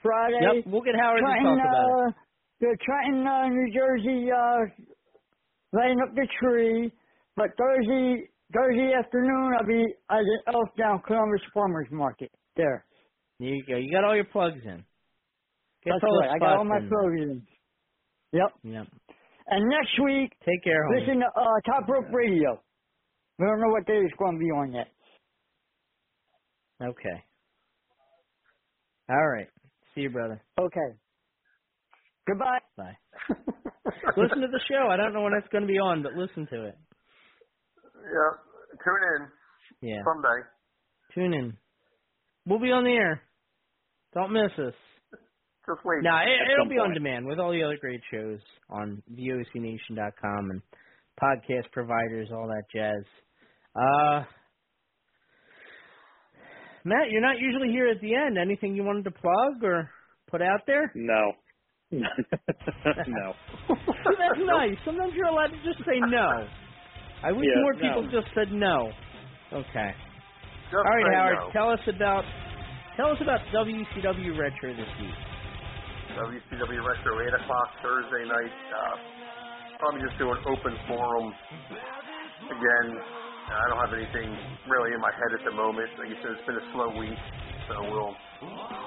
Friday. Yep, we'll get Howard to Trenton, talk about it. uh, The Trenton, uh, New Jersey, uh, laying up the tree. But Thursday, Thursday afternoon, I'll be at the Elkdown Columbus Farmers Market there. There you go. You got all your plugs in. Get That's all right. I got all my in. clothes in. Yep. Yep. And next week, Take care, homie. listen to uh, Top Rope Radio. We don't know what day it's going to be on yet. Okay. All right. See you, brother. Okay. Goodbye. Bye. listen to the show. I don't know when it's going to be on, but listen to it. Yeah. Tune in Yeah. Sunday. Tune in. We'll be on the air. Don't miss us. Just wait. No, at it, it'll some be on demand with all the other great shows on VOCNation.com and podcast providers, all that jazz. Uh, Matt, you're not usually here at the end. Anything you wanted to plug or put out there? No. no. That's nice. Sometimes you're allowed to just say no. I wish Yeah, more no. people just said no. Okay. Just All right, say Howard. no. Tell us about tell us about WCW Retro this week. WCW Retro, 8 o'clock Thursday night. Uh, probably just do an open forum again. I don't have anything really in my head at the moment. Like you said, it's been a slow week, so we'll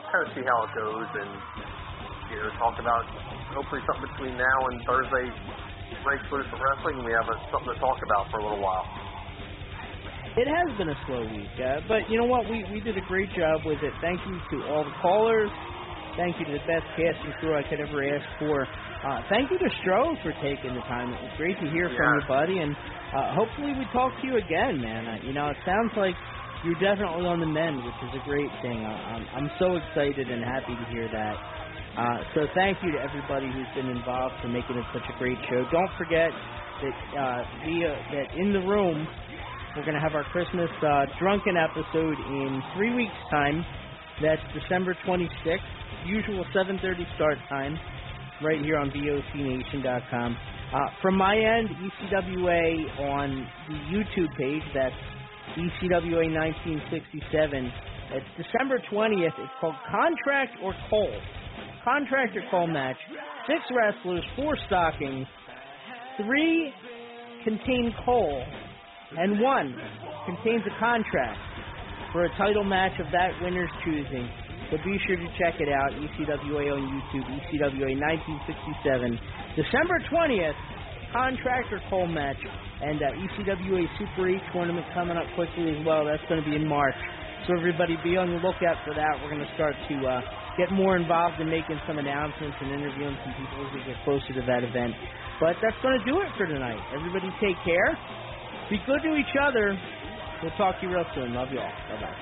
kind of see how it goes and you know talk about hopefully something between now and Thursday breaks loose for wrestling. We have a, something to talk about for a little while. It has been a slow week, uh, but you know what? We we did a great job with it. Thank you to all the callers. Thank you to the best casting crew I could ever ask for. Uh, thank you to Stro for taking the time. It was great to hear from you, buddy, and uh, hopefully we talk to you again, man. Uh, you know, it sounds like you're definitely on the mend, which is a great thing. I, I'm I'm so excited and happy to hear that. Uh, so thank you to everybody who's been involved for making it such a great show. Don't forget that uh, via that in the room we're going to have our Christmas uh, drunken episode in three weeks' time. That's December 26th, usual 7:30 start time, right here on VOCNation.com. Uh, from my end, ECWA on the YouTube page. That's ECWA 1967. It's December 20th. It's called Contract or Coal. Contract or Coal match. Six wrestlers, four stockings. Three contain coal, and one contains a contract for a title match of that winner's choosing. So be sure to check it out. E ECWA on YouTube, E ECWA 1967. December 20th, contractor coal match. And uh, ECWA Super 8 tournament coming up quickly as well. That's going to be in March. So everybody be on the lookout for that. We're going to start to uh, get more involved in making some announcements and interviewing some people as we get closer to that event. But that's going to do it for tonight. Everybody take care. Be good to each other. We'll talk to you real soon. Love you all. Bye bye.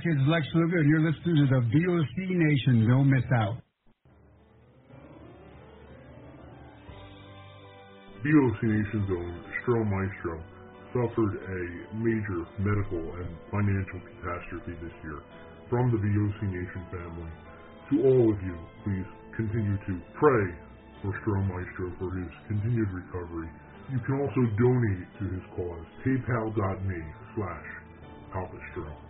Package Lex Luger, and you're listening to the VOC Nation. Don't miss out. VOC Nation's own Stro Maestro suffered a major medical and financial catastrophe this year. From the VOC Nation family, to all of you, please continue to pray for Stro Maestro for his continued recovery. You can also donate to his cause, paypal.me slash Alpastro.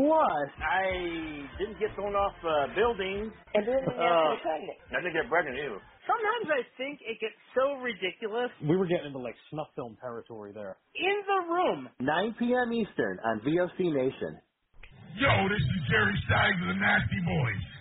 Plus, I didn't get thrown off uh, buildings. And then they Uh, get pregnant. I didn't get pregnant either. Sometimes I think it gets so ridiculous. We were getting into like snuff film territory there. In the Room. 9 p.m. Eastern on VOC Nation. Yo, this is Jerry Stein of the Nasty Boys.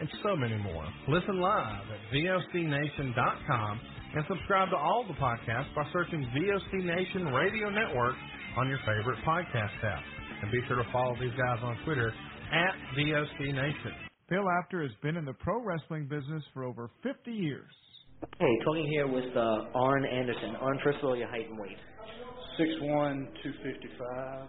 and so many more. Listen live at VOCNation.com and subscribe to all the podcasts by searching VOC Nation Radio Network on your favorite podcast app. And be sure to follow these guys on Twitter at VOC Nation. Bill Apter has been in the pro wrestling business for over 50 years. Hey, talking here with uh, Arn Anderson. Arn, first of all, your height and weight. 6'1", 255.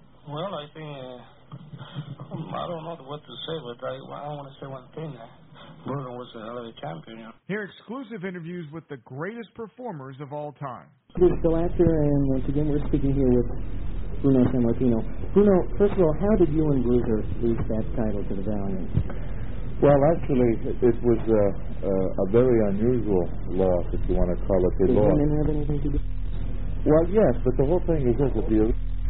Well, I think uh, I don't know what to say, but I, I want to say one thing. Uh, Bruno was another champion. You know. Hear exclusive interviews with the greatest performers of all time. This is Bill Apter, and once again, we're speaking here with Bruno Sammartino. Bruno, first of all, how did you and Bruiser lose that title to the Valiant? Well, actually, it was a, a, a very unusual loss, if you want to call it a Did loss. women have anything to do? Well, yes, but the whole thing is this: that the